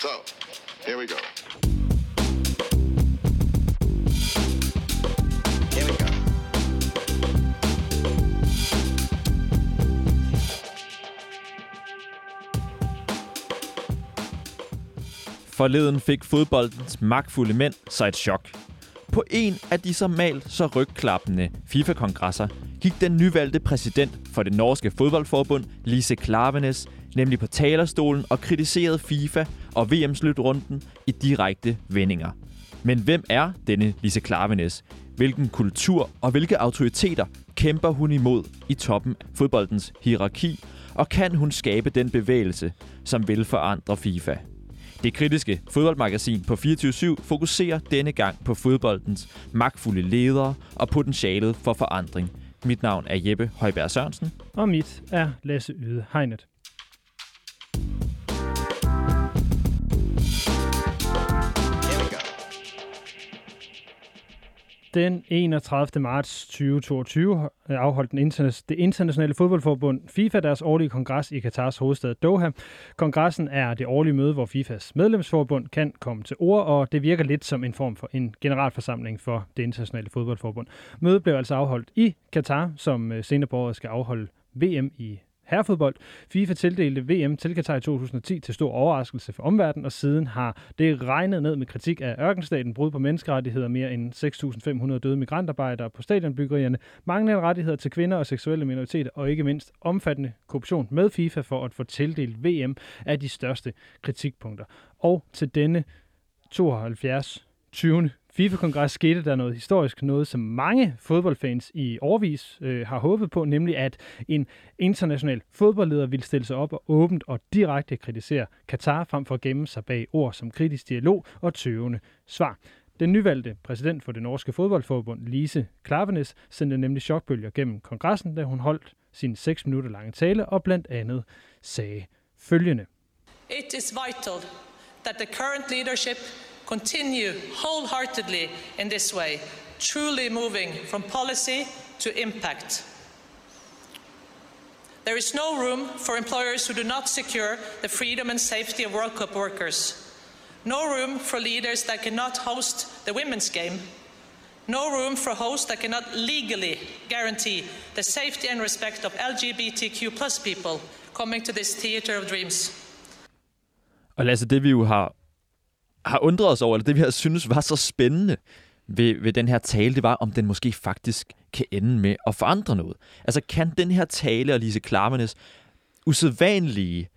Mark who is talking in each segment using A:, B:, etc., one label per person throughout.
A: So, here we go. Here we go.
B: Forleden fik fodboldens magtfulde mænd sig et chok. På en af de så malt så rygklappende FIFA-kongresser gik den nyvalgte præsident for det norske fodboldforbund, Lise Klavenes, nemlig på talerstolen og kritiserede FIFA og VM-slutrunden i direkte vendinger. Men hvem er denne Lise Klavenes? Hvilken kultur og hvilke autoriteter kæmper hun imod i toppen af fodboldens hierarki? Og kan hun skabe den bevægelse, som vil forandre FIFA? Det kritiske fodboldmagasin på 24-7 fokuserer denne gang på fodboldens magtfulde ledere og potentialet for forandring. Mit navn er Jeppe Højberg Sørensen.
C: Og mit er Lasse Yde Hegnet. Den 31. marts 2022 øh, afholdt den interna- det internationale fodboldforbund FIFA deres årlige kongres i Katars hovedstad Doha. Kongressen er det årlige møde, hvor FIFAs medlemsforbund kan komme til ord, og det virker lidt som en form for en generalforsamling for det internationale fodboldforbund. Mødet blev altså afholdt i Katar, som øh, senere på året skal afholde VM i herrefodbold. FIFA tildelte VM til Katar i 2010 til stor overraskelse for omverdenen, og siden har det regnet ned med kritik af ørkenstaten, brud på menneskerettigheder, mere end 6.500 døde migrantarbejdere på stadionbyggerierne, manglende rettigheder til kvinder og seksuelle minoriteter, og ikke mindst omfattende korruption med FIFA for at få tildelt VM af de største kritikpunkter. Og til denne 72. 20. FIFA-kongres skete der noget historisk, noget som mange fodboldfans i årvis øh, har håbet på, nemlig at en international fodboldleder ville stille sig op og åbent og direkte kritisere Katar, frem for at gemme sig bag ord som kritisk dialog og tøvende svar. Den nyvalgte præsident for det norske fodboldforbund, Lise Klavenes, sendte nemlig chokbølger gennem kongressen, da hun holdt sin 6 minutter lange tale og blandt andet sagde følgende.
D: It is vital that the current leadership continue wholeheartedly in this way, truly moving from policy to impact. There is no room for employers who do not secure the freedom and safety of World Cup workers. No room for leaders that cannot host the women's game. No room for hosts that cannot legally guarantee the safety and respect of LGBTQ plus people coming to this theater of dreams.
B: Og Lasse, det vi jo har, har undret os over, eller det vi har synes var så spændende ved, ved den her tale, det var, om den måske faktisk kan ende med at forandre noget. Altså kan den her tale og Lise Klarmanes usædvanlige,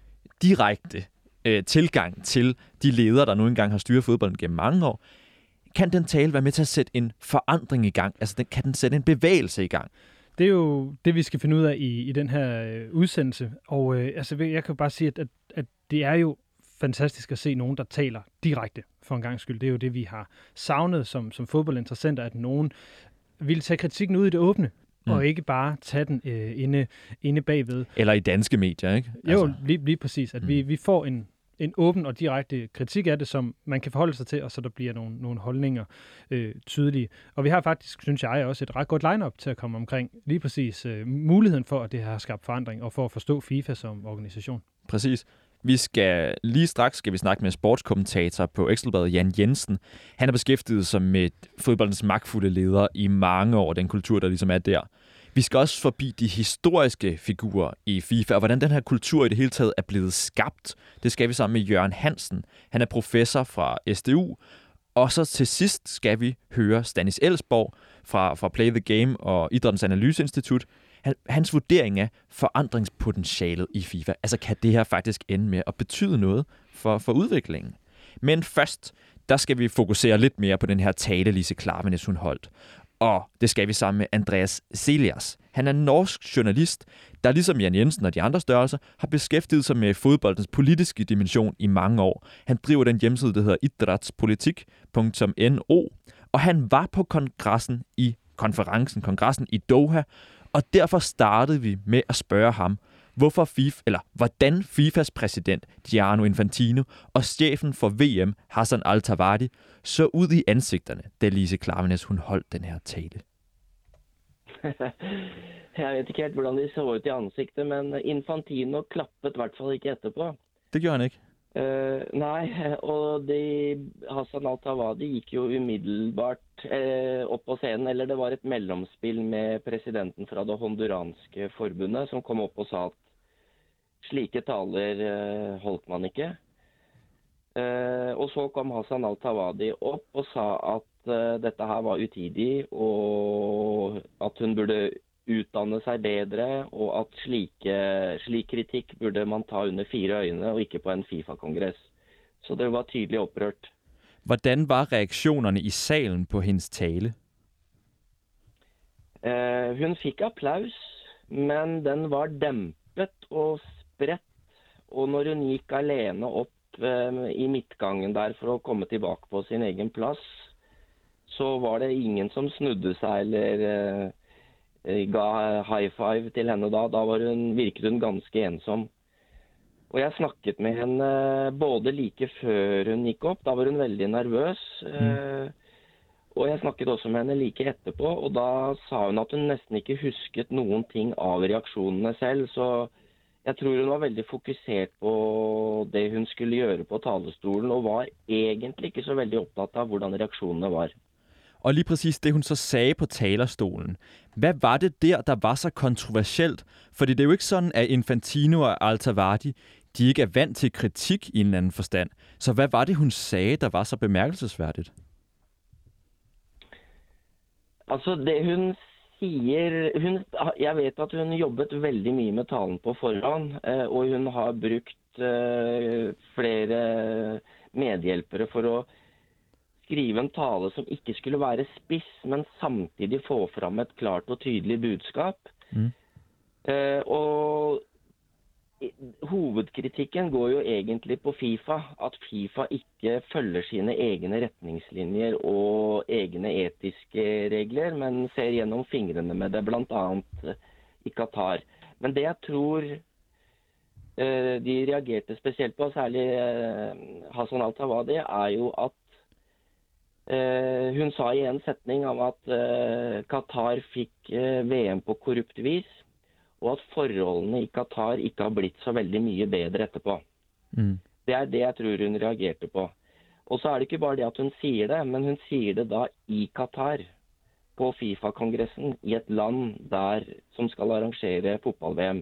B: direkte øh, tilgang til de ledere, der nu engang har styret fodbolden gennem mange år, kan den tale være med til at sætte en forandring i gang? Altså den, kan den sætte en bevægelse i gang?
C: Det er jo det, vi skal finde ud af i, i den her øh, udsendelse. Og øh, altså, jeg kan jo bare sige, at, at, at det er jo fantastisk at se nogen, der taler direkte for en gang skyld. Det er jo det, vi har savnet som, som fodboldinteressenter, at nogen vil tage kritikken ud i det åbne, mm. og ikke bare tage den øh, inde, inde bagved.
B: Eller i danske medier, ikke?
C: Altså. Jo, lige, lige præcis. At mm. vi, vi får en, en åben og direkte kritik af det, som man kan forholde sig til, og så der bliver nogle, nogle holdninger øh, tydelige. Og vi har faktisk, synes jeg, også et ret godt lineup til at komme omkring lige præcis øh, muligheden for, at det har skabt forandring, og for at forstå FIFA som organisation.
B: Præcis. Vi skal lige straks skal vi snakke med sportskommentator på Ekstrabladet, Jan Jensen. Han har beskæftiget sig med fodboldens magtfulde ledere i mange år, den kultur, der ligesom er der. Vi skal også forbi de historiske figurer i FIFA, og hvordan den her kultur i det hele taget er blevet skabt. Det skal vi sammen med Jørgen Hansen. Han er professor fra SDU. Og så til sidst skal vi høre Stanis Elsborg fra, fra Play the Game og Idrættens Analyseinstitut. Hans vurdering af forandringspotentialet i FIFA. Altså kan det her faktisk ende med at betyde noget for, for udviklingen? Men først, der skal vi fokusere lidt mere på den her tale, Lise Klarvenes hun holdt. Og det skal vi sammen med Andreas Selias. Han er en norsk journalist, der ligesom Jan Jensen og de andre størrelser, har beskæftiget sig med fodboldens politiske dimension i mange år. Han driver den hjemmeside, der hedder idrætspolitik.no, og han var på kongressen i konferencen, kongressen i Doha, og derfor startede vi med at spørge ham, hvorfor FIFA, eller hvordan FIFAs præsident Gianno Infantino og chefen for VM Hassan Al-Tawadi så ud i ansigterne, da Lise Klavenes hun holdt den her tale.
E: Jeg vet ikke helt hvordan de så ut i ansiktet, men Infantino klappet i hvert fall ikke etterpå.
B: Det gjorde han ikke.
E: Eh, nei, og de, Hassan al-Tawadi gikk jo umiddelbart uh, opp på scenen. Eller det var et mellomspill med presidenten fra det honduranske forbundet som kom opp og sa at slike taler uh, holdt man ikke. Eh, og så kom Hassan al-Tawadi opp og sa at eh, dette her var utidig, og at hun burde utdanne seg bedre, og at slike, slik kritikk burde man ta under fire øyne, og ikke på en Fifa-kongress. Så det var tydelig opprørt.
B: Hvordan var reaktionerne i salen på hendes tale?
E: Eh, hun fikk applaus, men den var dempet og spredt. Og når hun gikk alene opp eh, i midtgangen der for å komme tilbake på sin egen plass, så var det ingen som snudde seg eller eh, ga high five til henne da. Da var hun, virket hun ganske ensom. Og jeg snakket med henne både like før hun gikk opp, da var hun veldig nervøs. Eh, og jeg snakket også med henne like etterpå, og da sa hun at hun nesten ikke husket noen ting av reaksjonene selv. Så jeg tror hun var veldig fokusert på det hun skulle gjøre på talerstolen, og var egentlig ikke så veldig opptatt av hvordan reaksjonene var.
B: Og lige præcis det, hun så sagde på talerstolen. Hvad var det der, der var så kontroversielt? Fordi det er jo ikke sådan, at Infantino og Altavardi, de ikke er vant til kritik i en eller anden forstand. Så hvad var det, hun sagde, der var så bemærkelsesværdigt?
E: Altså, det hun sier hun, Jeg vet at hun jobbet veldig mye med talen på forhånd, eh, og hun har brukt eh, flere eh, medhjelpere for å skrive en tale som ikke skulle være spiss, men samtidig få fram et klart og tydelig budskap.
B: Mm.
E: Eh, og hovedkritikken går jo egentlig på Fifa. At Fifa ikke følger sine egne retningslinjer og egne etiske regler, men ser gjennom fingrene med det, bl.a. i Qatar. Men det jeg tror eh, de reagerte spesielt på, særlig eh, Hassan al-Tawadi, er jo at Eh, hun sa i en setning om at eh, Qatar fikk eh, VM på korrupt vis, og at forholdene i Qatar ikke har blitt så veldig mye bedre etterpå.
B: Mm.
E: Det er det jeg tror hun reagerte på. Og så er det ikke bare det at hun sier det, men hun sier det da i Qatar. På Fifa-kongressen i et land der som skal arrangere fotball-VM.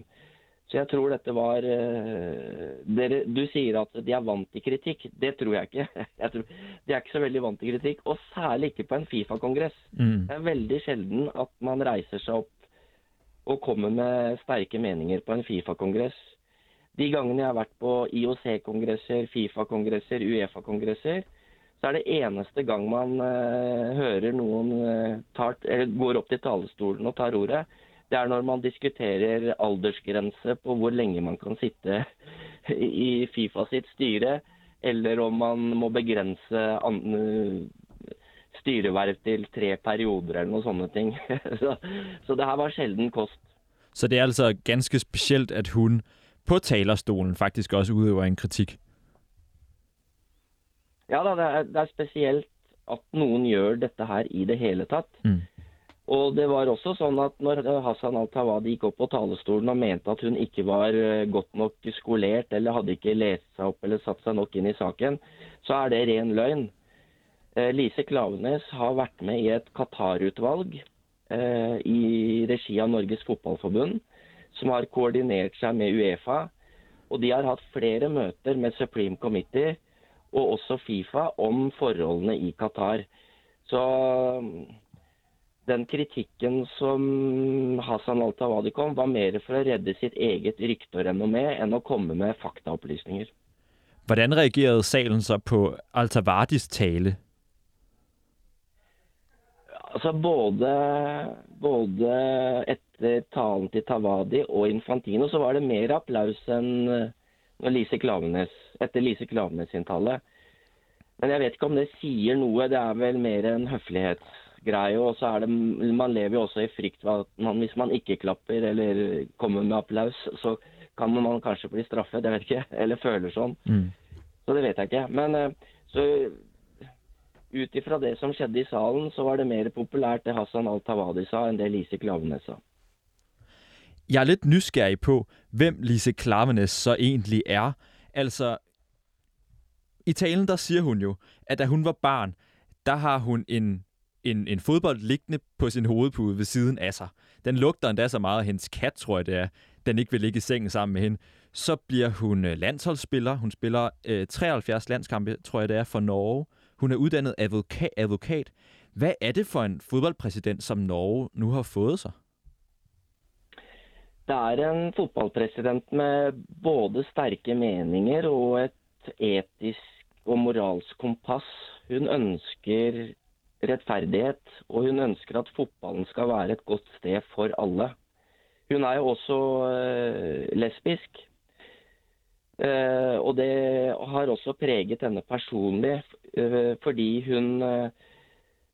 E: Så jeg tror dette var eh, dere, Du sier at de er vant til kritikk. Det tror jeg ikke. Jeg tror, de er ikke så veldig vant til kritikk, og særlig ikke på en Fifa-kongress.
B: Mm.
E: Det er veldig sjelden at man reiser seg opp og kommer med sterke meninger på en Fifa-kongress. De gangene jeg har vært på IOC-kongresser, Fifa-kongresser, Uefa-kongresser, så er det eneste gang man eh, hører noen eh, tar, går opp til talerstolen og tar ordet, det er når man diskuterer aldersgrense på hvor lenge man kan sitte i Fifa sitt styre, eller om man må begrense styreverv til tre perioder eller noen sånne ting. Så, så det her var sjelden kost.
B: Så det er altså ganske specielt, at hun på talerstolen faktisk også udøver en kritik.
E: Ja da, det er, det er spesielt at noen gjør dette her i det hele tatt.
B: Mm.
E: Og det var også sånn at når eh, Hassan al-Tawadi gikk opp på talerstolen og mente at hun ikke var eh, godt nok skolert eller hadde ikke lest seg opp eller satt seg nok inn i saken, så er det ren løgn. Eh, Lise Klavenes har vært med i et Qatar-utvalg eh, i regi av Norges Fotballforbund, som har koordinert seg med Uefa. Og de har hatt flere møter med Supreme Committee og også Fifa om forholdene i Qatar. Så den kritikken som Hassan al-Tawadi kom, var mer for å redde sitt eget rykte og renommé enn å komme med faktaopplysninger.
B: Hvordan reagerede salen så på Altavardis tale?
E: Altså både, både etter talen til Tawadi og Infantino så var det mer applaus enn eh, Lise Klavenes, etter Lise Klavenes sin tale. Men jeg vet ikke om det sier noe. Det er vel mer en høflighetsgreie. Og så er det Man lever jo også i frykt for at man, hvis man ikke klapper eller kommer med applaus, så kan man kanskje bli straffet. Jeg vet ikke. Eller føler sånn.
B: Mm.
E: Så det vet jeg ikke. Men eh, så ut ifra det som skjedde i salen, så var det mer populært det Hassan al-Tawadi sa, enn det Lise Klavenes sa.
B: Jeg er lidt nysgerrig på, hvem Lise Klavenes så egentlig er. Altså, i talen der siger hun jo, at da hun var barn, der har hun en, en, en fodbold liggende på sin hovedpude ved siden af sig. Den lugter endda så meget af hendes kat, tror jeg det er, den ikke vil ligge i sengen sammen med hende. Så bliver hun øh, landsholdsspiller. Hun spiller øh, 73 landskampe, tror jeg det er, for Norge. Hun er uddannet advokat. advokat. Hvad er det for en fodboldpræsident, som Norge nu har fået sig?
E: Det er en fodboldpræsident med både stærke meninger og et etisk og moralsk kompas. Hun ønsker rettferdighet, og hun ønsker at fotballen skal være et godt sted for alle. Hun er jo også øh, lesbisk. Eh, og det har også preget henne personlig, øh, fordi hun eh,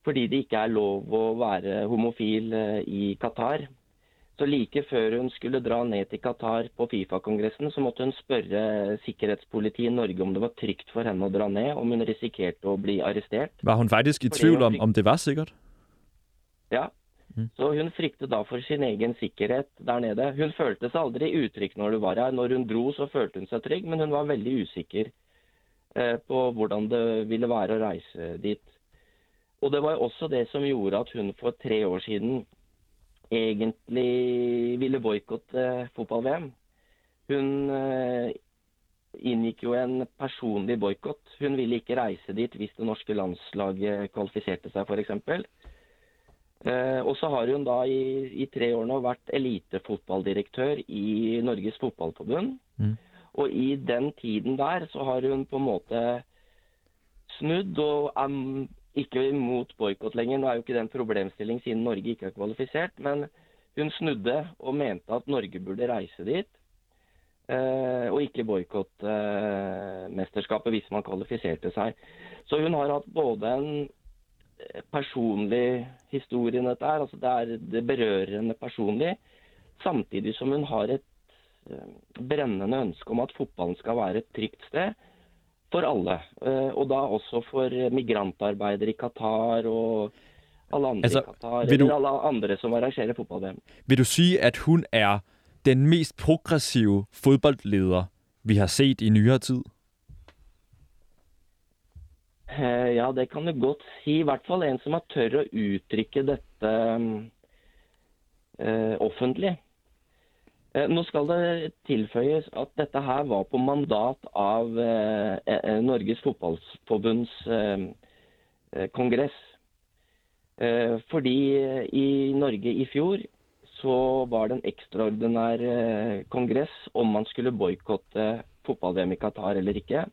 E: Fordi det ikke er lov å være homofil i Qatar. Så like før hun skulle dra ned til Qatar på Fifa-kongressen, så måtte hun spørre sikkerhetspolitiet i Norge om det var trygt for henne å dra ned, om hun risikerte å bli arrestert.
B: Var hun faktisk i
E: hun
B: om, om det var sikkert?
E: Ja.
B: Mm.
E: Så hun fryktet da for sin egen sikkerhet der nede. Hun følte seg aldri utrygg når du var her. Når hun dro, så følte hun seg trygg, men hun var veldig usikker eh, på hvordan det ville være å reise dit. Og det var også det som gjorde at hun for tre år siden egentlig ville boikotte eh, fotball-VM. Hun eh, inngikk jo en personlig boikott. Hun ville ikke reise dit hvis det norske landslaget kvalifiserte seg, f.eks. Eh, og så har hun da i, i tre år nå vært elitefotballdirektør i Norges Fotballforbund.
B: Mm.
E: Og i den tiden der så har hun på en måte snudd og er ikke imot boikott lenger. Nå er jo ikke det en problemstilling siden Norge ikke er kvalifisert, men hun snudde og mente at Norge burde reise dit. Eh, og ikke boikotte eh, mesterskapet hvis man kvalifiserte seg. Så hun har hatt både en eh, personlig historie i dette her, altså det, er, det berører henne personlig, samtidig som hun har et eh, brennende ønske om at fotballen skal være et trygt sted for alle. Eh, og da også for migrantarbeidere i Qatar og alle andre
B: Altså,
E: i Qatar,
B: du-
E: eller alle andre som arrangerer fotball-VM.
B: Vil du sige, at hun er den mest progressive fodboldleder, vi har set i nyere tid?
E: Eh, Ja, det kan du godt si. I hvert fall en som har tør å uttrykke dette eh, offentlig. Eh, nå skal det tilføyes at dette her var på mandat av eh, eh, Norges Fotballforbunds kongress. Fordi i Norge i fjor så var det en ekstraordinær kongress om man skulle boikotte fotball-VM i Qatar eller ikke.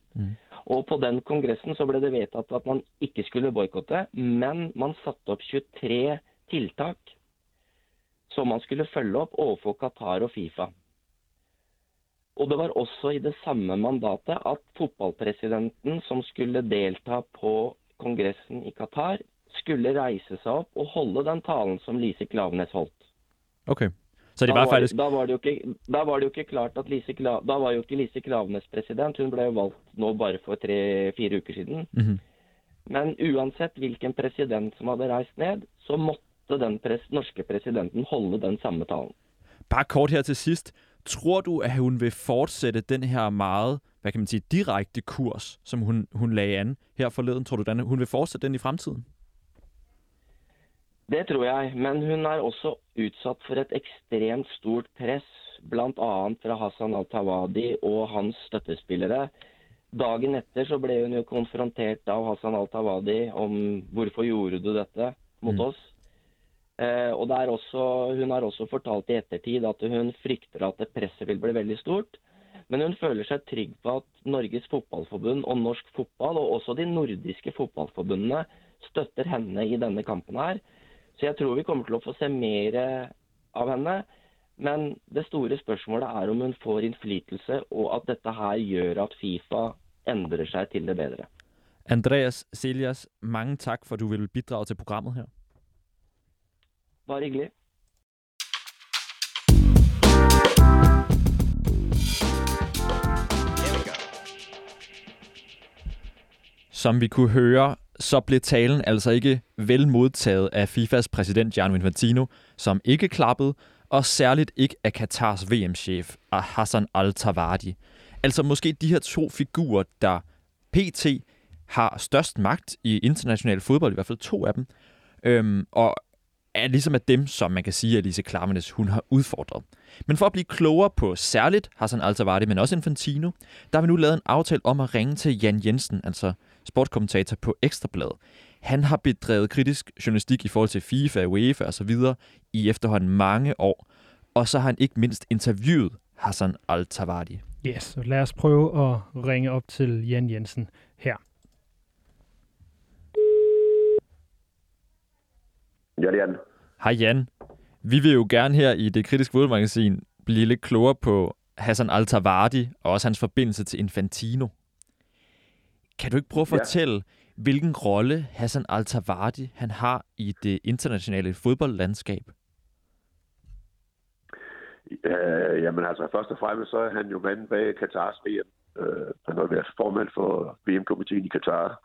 E: Og på den kongressen så ble det vedtatt at man ikke skulle boikotte, men man satte opp 23 tiltak som man skulle følge opp overfor Qatar og Fifa. Og det var også i det samme mandatet at fotballpresidenten som skulle delta på kongressen i Qatar, skulle reise seg opp og holde den talen som Lise Klaveness holdt.
B: Okay. Så det
E: Da
B: var faktisk...
E: da, var det jo ikke, da var det jo ikke klart at Lise Kla, Da var jo ikke Lise Klaveness president. Hun ble jo valgt nå bare for tre-fire uker siden.
B: Mhm.
E: Men uansett hvilken president som hadde reist ned, så måtte den pres norske presidenten holde den samme talen.
B: Bare kort her til sidst. Tror du, at hun vil fortsætte den her meget, hvad kan man sige, direkte kurs, som hun, hun lagde an her forleden? Tror du, den, hun vil fortsætte den i fremtiden?
E: Det tror jeg, men hun er også utsatt for et ekstremt stort press, bl.a. fra Hassan al-Tawadi og hans støttespillere. Dagen etter så ble hun jo konfrontert av Hassan al-Tawadi om hvorfor gjorde du dette mot
B: Mm.
E: oss. Eh, og det er også, hun har også fortalt i ettertid at hun frykter at presset vil bli veldig stort. Men hun føler seg trygg på at Norges Fotballforbund og norsk fotball, og også de nordiske fotballforbundene, støtter henne i denne kampen her. Så jeg tror vi kommer til å få se mer av henne. Men det store spørsmålet er om hun får innflytelse, og at dette her gjør at Fifa endrer seg til det bedre.
B: Andreas Siljas, mange tak, for du ville bidrage til programmet her.
E: Bare hyggelig.
B: Som vi kunne høre, så blev talen altså ikke vel modtaget af FIFAs præsident Gianni Infantino, som ikke klappede, og særligt ikke af Katars VM-chef Hassan Al-Tawadi. Altså måske de her to figurer, der PT har størst magt i international fodbold, i hvert fald to af dem, øhm, og er ligesom af dem, som man kan sige, at Lise Klarmenes hun har udfordret. Men for at blive klogere på særligt Hassan Altavardi, men også Infantino, der har vi nu lavet en aftale om at ringe til Jan Jensen, altså sportskommentator på Ekstrabladet. Han har bedrevet kritisk journalistik i forhold til FIFA, UEFA osv. i efterhånden mange år, og så har han ikke mindst interviewet Hassan Altavardi.
C: Yes, så lad os prøve at ringe op til Jan Jensen her.
F: Ja, det er den.
B: Hej Jan. Vi vil jo gerne her i det kritiske fodboldmagasin blive lidt klogere på Hassan Al-Tawardi og også hans forbindelse til Infantino. Kan du ikke prøve at
F: Ja.
B: fortælle, hvilken rolle Hassan Al-Tawardi han har i det internationale fodboldlandskab?
F: Øh, jamen altså, først og fremmest så er han jo manden bag Katars VM. Øh, han har været formand for VM-komiteen i Katar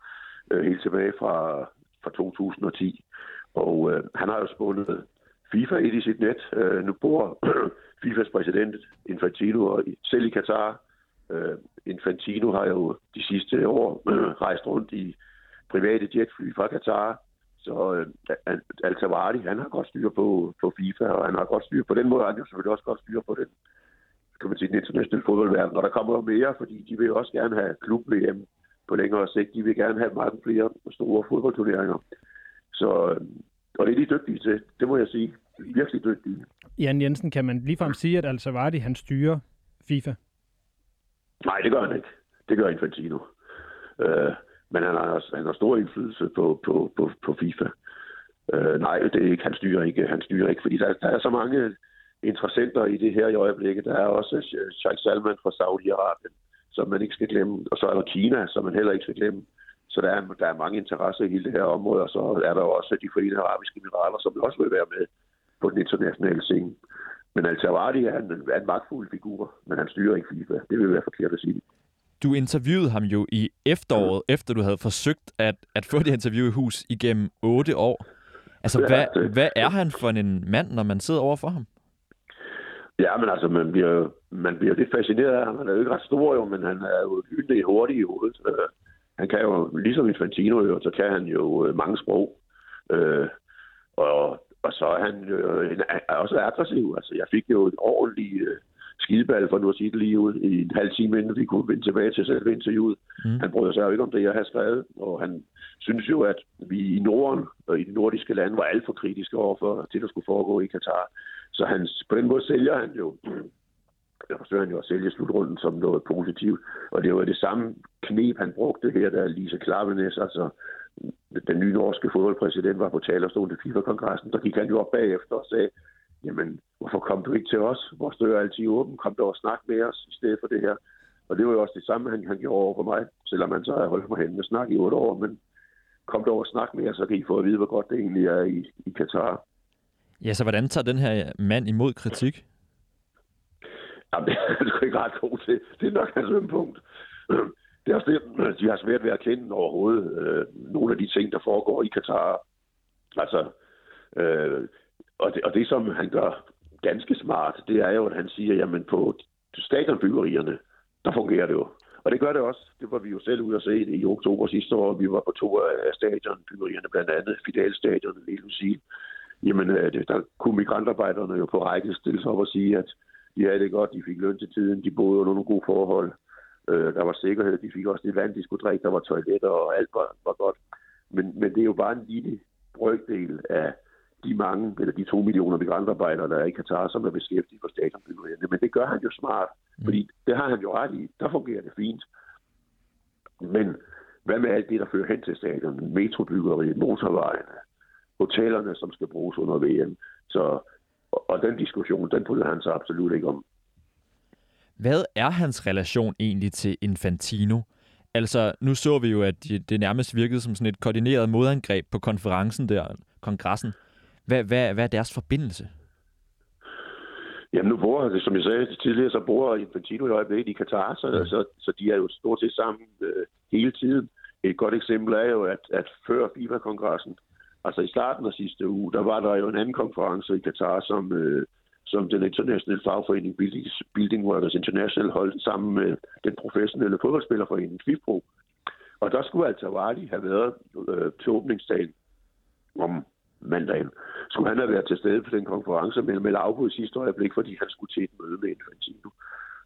F: øh, helt tilbage fra, fra 2010. Og øh, han har jo spundet FIFA ind i sit net. Øh, nu bor FIFAs præsident Infantino og i- selv i Katar. Øh, Infantino har jo de sidste år øh, rejst rundt i private jetfly fra Katar. Så øh, Al-Tawari, han har godt styr på, på FIFA, og han har godt styr på den måde, han har jo selvfølgelig også godt styr på den, kan man sige, den internationale fodboldverden. Og der kommer jo mere, fordi de vil jo også gerne have klub-VM på længere sigt. De vil gerne have mange flere store fodboldturneringer. Så, og det er de dygtige til, det må jeg sige. Virkelig dygtige.
C: Jan Jensen, kan man ligefrem sige, at Al-Savardi, han styrer FIFA?
F: Nej, det gør han ikke. Det gør Infantino. Øh, men han har, han har stor indflydelse på, på, på, på FIFA. Øh, nej, det er ikke, han styrer ikke, han styrer ikke, fordi der, der er så mange interessenter i det her i øjeblikket. Der er også Sheikh Salman fra Saudi-Arabien, som man ikke skal glemme, og så er der Kina, som man heller ikke skal glemme. Så der er, der er mange interesser i hele det her område, og så er der også de forenede arabiske emirater, som også vil være med på den internationale scene. Men Al-Tawardi er en, er en magtfuld figur, men han styrer ikke FIFA. Det vil være forkert at sige.
B: Du interviewede ham jo i efteråret, efter du havde forsøgt at, at få det interview i hus igennem otte år. Altså,
F: Ja,
B: hvad,
F: det-
B: hvad er han for en mand, når man sidder over for ham?
F: Ja, men altså, man bliver, man bliver lidt fascineret af ham. Han er jo ikke ret stor, jo, men han er jo lynende hurtig i hovedet. Øh, han kan jo, ligesom Infantino, jo, så kan han jo øh, mange sprog. Øh, og, og så er han jo en, er også aggressiv. Altså, jeg fik jo en ordentlig øh, skideball, for nu at sige det lige ud, i en halv time, inden vi kunne vende tilbage til selve interviewet.
B: Mm.
F: Mm. Han bryder sig jo ikke om det, jeg har skrevet, og han synes jo, at vi i Norden og i de nordiske lande var alt for kritiske over for det, der skulle foregå i Katar. Så han, på den måde sælger han jo der forsøger han jo at sælge slutrunden som noget positivt. Og det var det samme knep, han brugte her, da Lise Klavenes, altså den nye norske fodboldpræsident, var på talerstolen til FIFA-kongressen. Der gik han jo op bagefter og sagde, jamen, hvorfor kom du ikke til os? Vores dør er altid åben. Kom der og snak med os i stedet for det her. Og det var jo også det samme, han, han gjorde over for mig, selvom han så havde holdt mig hen med snak i otte år. Men kom der og snak med os, så kan I få at vide, hvor godt det egentlig er i, i Katar.
B: Ja, så hvordan tager den her mand imod kritik?
F: Jamen, det er han sgu ikke ret god til. Det er nok hans ømpunkt. Det er også det, de har svært ved at kende overhovedet øh, nogle af de ting, der foregår i Katar. Altså, øh, og, det, og det, som han gør ganske smart, det er jo, at han siger, jamen på stadionbyggerierne, der fungerer det jo. Og det gør det også. Det var vi jo selv ude at se i oktober sidste år. Vi var på to af stadionbyggerierne, blandt andet Fidelstadion og i Lusil. Jamen, øh, der kunne migrantarbejderne jo på række stille sig op og sige, at de havde det godt, de fik løn til tiden, de boede under nogle gode forhold, øh, der var sikkerhed, de fik også det vand, de skulle drikke, der var toiletter, og alt var, var godt. Men, men det er jo bare en lille brøkdel af de mange, eller de to millioner migrantarbejdere, der er i Katar, som er beskæftiget på stadionbyggerierne. Men det gør han jo smart, fordi det har han jo ret i. Der fungerer det fint. Men hvad med alt det, der fører hen til stadion? Metrobyggeriet, motorvejene, hotellerne, som skal bruges under VM. Så, og, den diskussion, den bryder han sig absolut ikke om.
B: Hvad er hans relation egentlig til Infantino? Altså, nu så vi jo, at det nærmest virkede som sådan et koordineret modangreb på konferencen der, kongressen. Hvad, hvad, hvad er deres forbindelse?
F: Jamen nu bor, det, som jeg sagde tidligere, så bor Infantino i øjeblikket i Katar, så,
B: Mm.
F: så, så de er jo stort set sammen øh, hele tiden. Et godt eksempel er jo, at, at før FIFA-kongressen, altså i starten af sidste uge, der var der jo en anden konference i Katar, som, øh, som den internationale fagforening Building, Building Workers International holdt sammen med den professionelle fodboldspillerforening FIFPro. Og der skulle altså Vardy have været øh, til åbningsdagen om mandagen. Skulle han have været til stede på den konference, men med afbud sidste øjeblik, fordi han skulle til et møde med Infantino.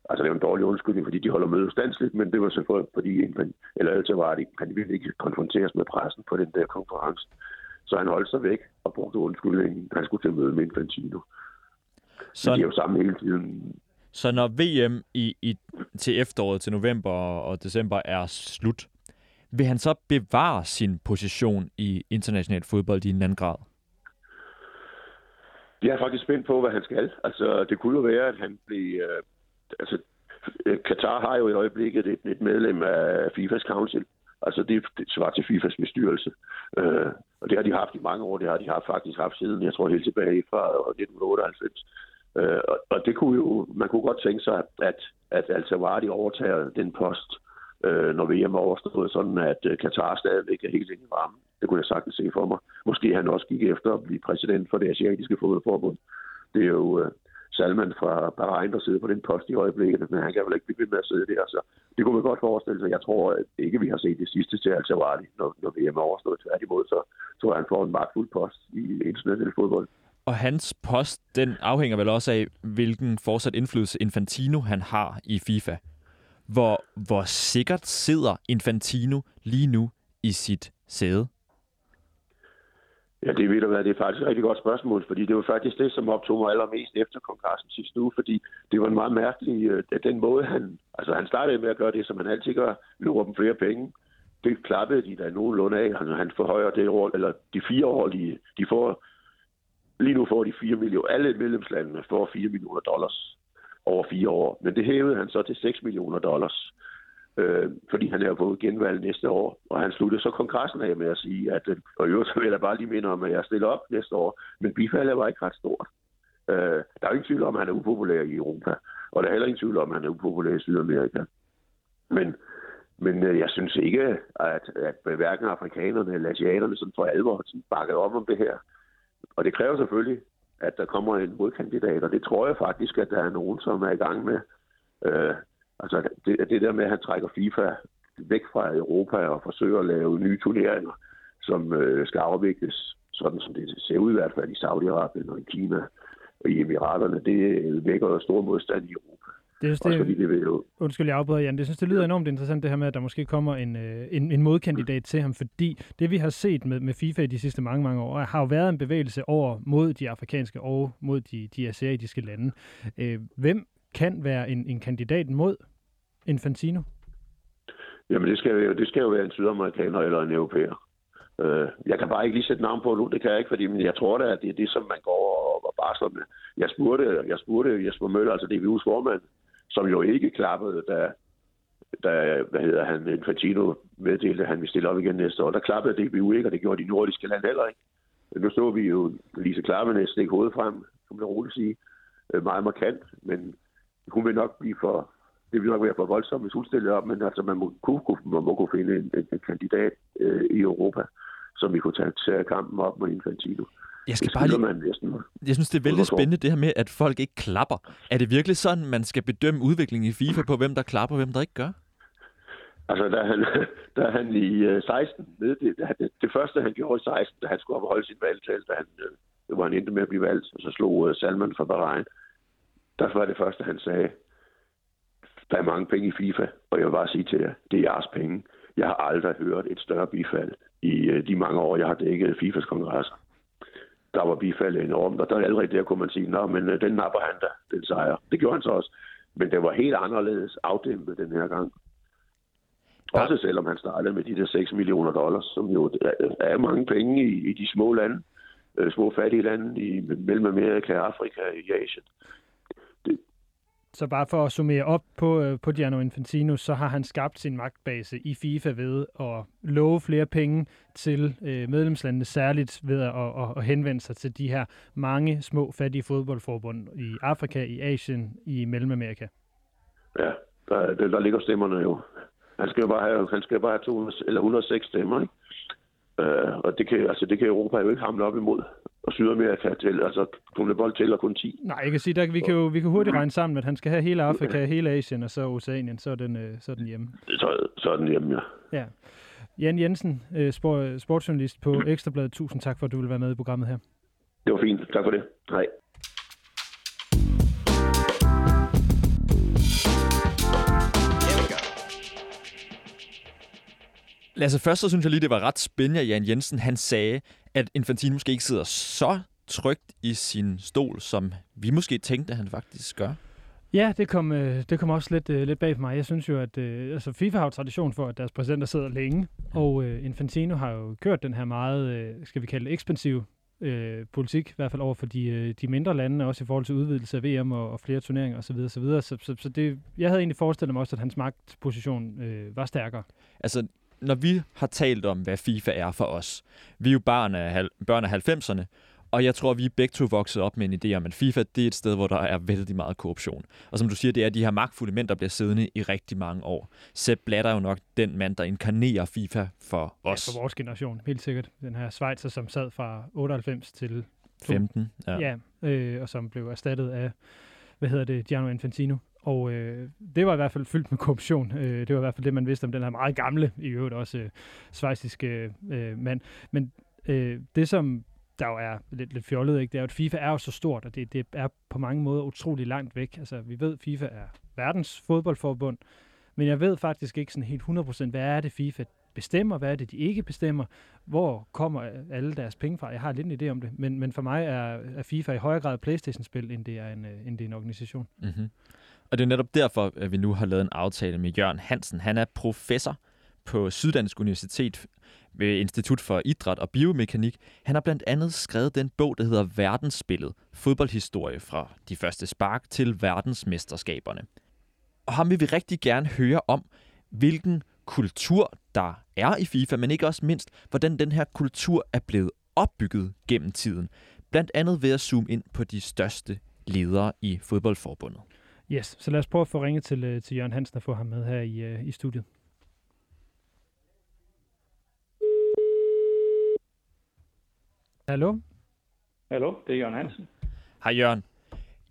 F: Altså, det er en dårlig undskyldning, fordi de holder møde standsligt, men det var selvfølgelig, fordi Infant, eller altså var det, han ville ikke konfronteres med pressen på den der konference. Så han holdt sig væk og brugte undskyldningen, han skulle til møde med Infantino. Så de er jo sammen hele tiden.
B: Så når VM i, i, til efteråret, til november og december er slut, vil han så bevare sin position i international fodbold i en anden grad?
F: Jeg er faktisk spændt på, hvad han skal. Altså, det kunne jo være, at han bliver... Øh, altså, Katar har jo i øjeblikket et, et medlem af FIFAs Council. Altså, det, det svarer til FIFAs bestyrelse. Øh, og det har de haft i mange år. Det har de har faktisk haft siden, jeg tror, helt tilbage fra øh, 1998. Øh, og, og det kunne jo, man kunne godt tænke sig, at, at altså Vardy overtager den post, øh, når VM er overstået, sådan at øh, Katar stadigvæk er helt inde i varmen. Det kunne jeg sagtens se for mig. Måske han også gik efter at blive præsident for det asiatiske fodboldforbund. Det er jo øh, Salman fra Bahrain, der sidder på den post i øjeblikket, men han kan vel ikke blive ved med at sidde der. Så det kunne man godt forestille sig. Jeg tror at ikke, vi har set det sidste til al når, når VM er overstået. Tværtimod, så tror jeg, han får en magtfuld post i international fodbold.
B: Og hans post, den afhænger vel også af, hvilken fortsat indflydelse Infantino han har i FIFA. Hvor, hvor sikkert sidder Infantino lige nu i sit sæde?
F: Ja, det ved du hvad, det er faktisk et rigtig godt spørgsmål, fordi det var faktisk det, som optog mig allermest efter kongressen sidste uge, fordi det var en meget mærkelig, øh, at den måde han, altså han startede med at gøre det, som han altid gør, lurer dem flere penge. Det klappede de da nogenlunde af, altså han forhøjer det år, eller de fire år, de, de får, lige nu får de 4 millioner, alle medlemslandene får 4 millioner dollars over fire år, men det hævede han så til 6 millioner dollars øh, fordi han er fået på genvalg næste år. Og han sluttede så kongressen af med at sige, at, øh, og i øvrigt så vil jeg bare lige minde om, at jeg stiller op næste år, men bifaldet var ikke ret stort. Øh, der er ingen tvivl om, at han er upopulær i Europa, og der er heller ingen tvivl om, at han er upopulær i Sydamerika. Men, men øh, jeg synes ikke, at, at hverken afrikanerne eller asiaterne sådan for alvor sådan bakket op om det her. Og det kræver selvfølgelig, at der kommer en modkandidat, og det tror jeg faktisk, at der er nogen, som er i gang med. Øh, Altså det, det der med, at han trækker FIFA væk fra Europa og forsøger at lave nye turneringer, som øh, skal afvikles, sådan som det ser ud i hvert fald i Saudi-Arabien og i Kina og i Emiraterne, det vækker stor modstand i Europa.
C: Det synes, det, fordi det vil jo... Undskyld, jeg afbryder, Jan. Det synes, det lyder enormt interessant, det her med, at der måske kommer en, øh, en, en modkandidat til ham, fordi det, vi har set med, med FIFA i de sidste mange, mange år, har jo været en bevægelse over mod de afrikanske og mod de, de asiatiske lande. Øh, hvem kan være en, en kandidat mod Infantino?
F: Jamen, det skal, jo, det skal jo være en sydamerikaner eller en europæer. Øh, jeg kan bare ikke lige sætte navn på nu, det kan jeg ikke, fordi men jeg tror da, at det er det, som man går og, og barsler med. Jeg spurgte, jeg spurgte Jesper Møller, altså DBU's formand, som jo ikke klappede, da, da hvad hedder han, Infantino meddelte, at han ville stille op igen næste år. Der klappede DBU ikke, og det gjorde de nordiske lande heller ikke. Nu så vi jo Lise Klavenæs stikke hovedet frem, som det roligt sige, øh, meget markant, men hun vil nok blive for, det vil nok være for voldsomt, hvis hun stillede op, men altså, man må kunne, man må kunne finde en, en, en kandidat øh, i Europa, som vi kunne tage, tage kampen op med Infantino.
B: Jeg skal bare lige... man næsten. Jeg synes, det er vældig spændende, det her med, at folk ikke klapper. Er det virkelig sådan, man skal bedømme udviklingen i FIFA på, hvem der klapper og hvem der ikke gør?
F: Altså, da han, da han i 16 med det, det, det første, han gjorde i 16, da han skulle op og holde sin valgtal, da han, det var han endte med at blive valgt, og så slog Salman fra Bahrain, der var det første, han sagde, der er mange penge i FIFA, og jeg vil bare sige til jer, det er jeres penge. Jeg har aldrig hørt et større bifald i øh, de mange år, jeg har dækket FIFAs kongresser. Der var bifaldet enormt, og der allerede der kunne man sige, nå, men øh, den napper han da, den sejr. Det gjorde han så også. Men det var helt anderledes afdæmpet den her gang. Også selvom han startede med de der 6 millioner dollars, som jo er mange penge i, i de små lande, øh, små fattige lande i Mellemamerika, Afrika, i Asien.
C: Så bare for at summere op på, øh, på Gianno Infantino, så har han skabt sin magtbase i FIFA ved at love flere penge til øh, medlemslandene, særligt ved at, at, at henvende sig til de her mange små fattige fodboldforbund i Afrika, i Asien, i Mellemamerika.
F: Ja, der, der, der ligger stemmerne jo. Han skal jo bare have, han skal bare have 200, eller 106 stemmer, ikke? Øh, og det kan, altså, det kan Europa jo ikke hamle op imod og Sydamerika til, altså bold til og kun 10.
C: Nej, jeg kan sige, der, vi, kan jo, vi kan hurtigt regne sammen, at han skal have hele Afrika, hele Asien og så Oceanien, så er den, øh, så er den hjemme.
F: Så, så er den hjemme, ja.
C: ja. Jan Jensen, øh, sport, sportsjournalist på Ekstrabladet. Tusind tak for, at du vil være med i programmet her.
F: Det var fint. Tak for det. Hej.
B: Lasse, først så synes jeg lige, det var ret spændende, at Jan Jensen han sagde, at Infantino måske ikke sidder så trygt i sin stol, som vi måske tænkte, han faktisk gør.
C: Ja, det kom, øh, det kom også lidt, øh, lidt bag for mig. Jeg synes jo, at øh, altså FIFA har jo tradition for, at deres præsidenter sidder længe, og øh, Infantino har jo kørt den her meget, øh, skal vi kalde det, ekspansiv øh, politik, i hvert fald over for de, øh, de mindre lande, også i forhold til udvidelse af VM og, og flere turneringer osv. Så, videre. så, så, så det, jeg havde egentlig forestillet mig også, at hans magtposition øh, var stærkere.
B: Altså, når vi har talt om, hvad FIFA er for os, vi er jo børn af, børn af 90'erne, og jeg tror, vi er begge to vokset op med en idé om, at FIFA det er et sted, hvor der er vældig meget korruption. Og som du siger, det er de her magtfulde mænd, der bliver siddende i rigtig mange år. Sepp Blatter er jo nok den mand, der inkarnerer FIFA for os.
C: Ja, for vores generation, helt sikkert. Den her Schweizer, som sad fra 98 til
B: 15. Ja.
C: Ja, øh, og som blev erstattet af, hvad hedder det, Gianni Infantino. Og øh, det var i hvert fald fyldt med korruption. Øh, det var i hvert fald det, man vidste om den her meget gamle, i øvrigt også øh, svejsiske øh, mand. Men øh, det, som der jo er lidt, lidt fjollet, ikke? det er jo, at FIFA er jo så stort, og det, det er på mange måder utrolig langt væk. Altså, vi ved, at FIFA er verdens fodboldforbund, men jeg ved faktisk ikke sådan helt 100% hvad er det, FIFA bestemmer, hvad er det, de ikke bestemmer, hvor kommer alle deres penge fra. Jeg har lidt en idé om det, men, men for mig er, er FIFA i højere grad Playstation-spil, end det er en, øh, end det er en organisation.
B: Mm-hmm. Og det er netop derfor, at vi nu har lavet en aftale med Jørgen Hansen. Han er professor på Syddansk Universitet ved Institut for Idræt og Biomekanik. Han har blandt andet skrevet den bog, der hedder Verdensspillet. Fodboldhistorie fra de første spark til verdensmesterskaberne. Og ham vil vi rigtig gerne høre om, hvilken kultur der er i FIFA, men ikke også mindst, hvordan den her kultur er blevet opbygget gennem tiden. Blandt andet ved at zoome ind på de største ledere i fodboldforbundet.
C: Yes, så lad os prøve at få ringet til, øh, til Jørgen Hansen og få ham med her i, øh, i studiet. Hallo?
G: Hallo, det er Jørgen Hansen.
B: Hej Jørgen.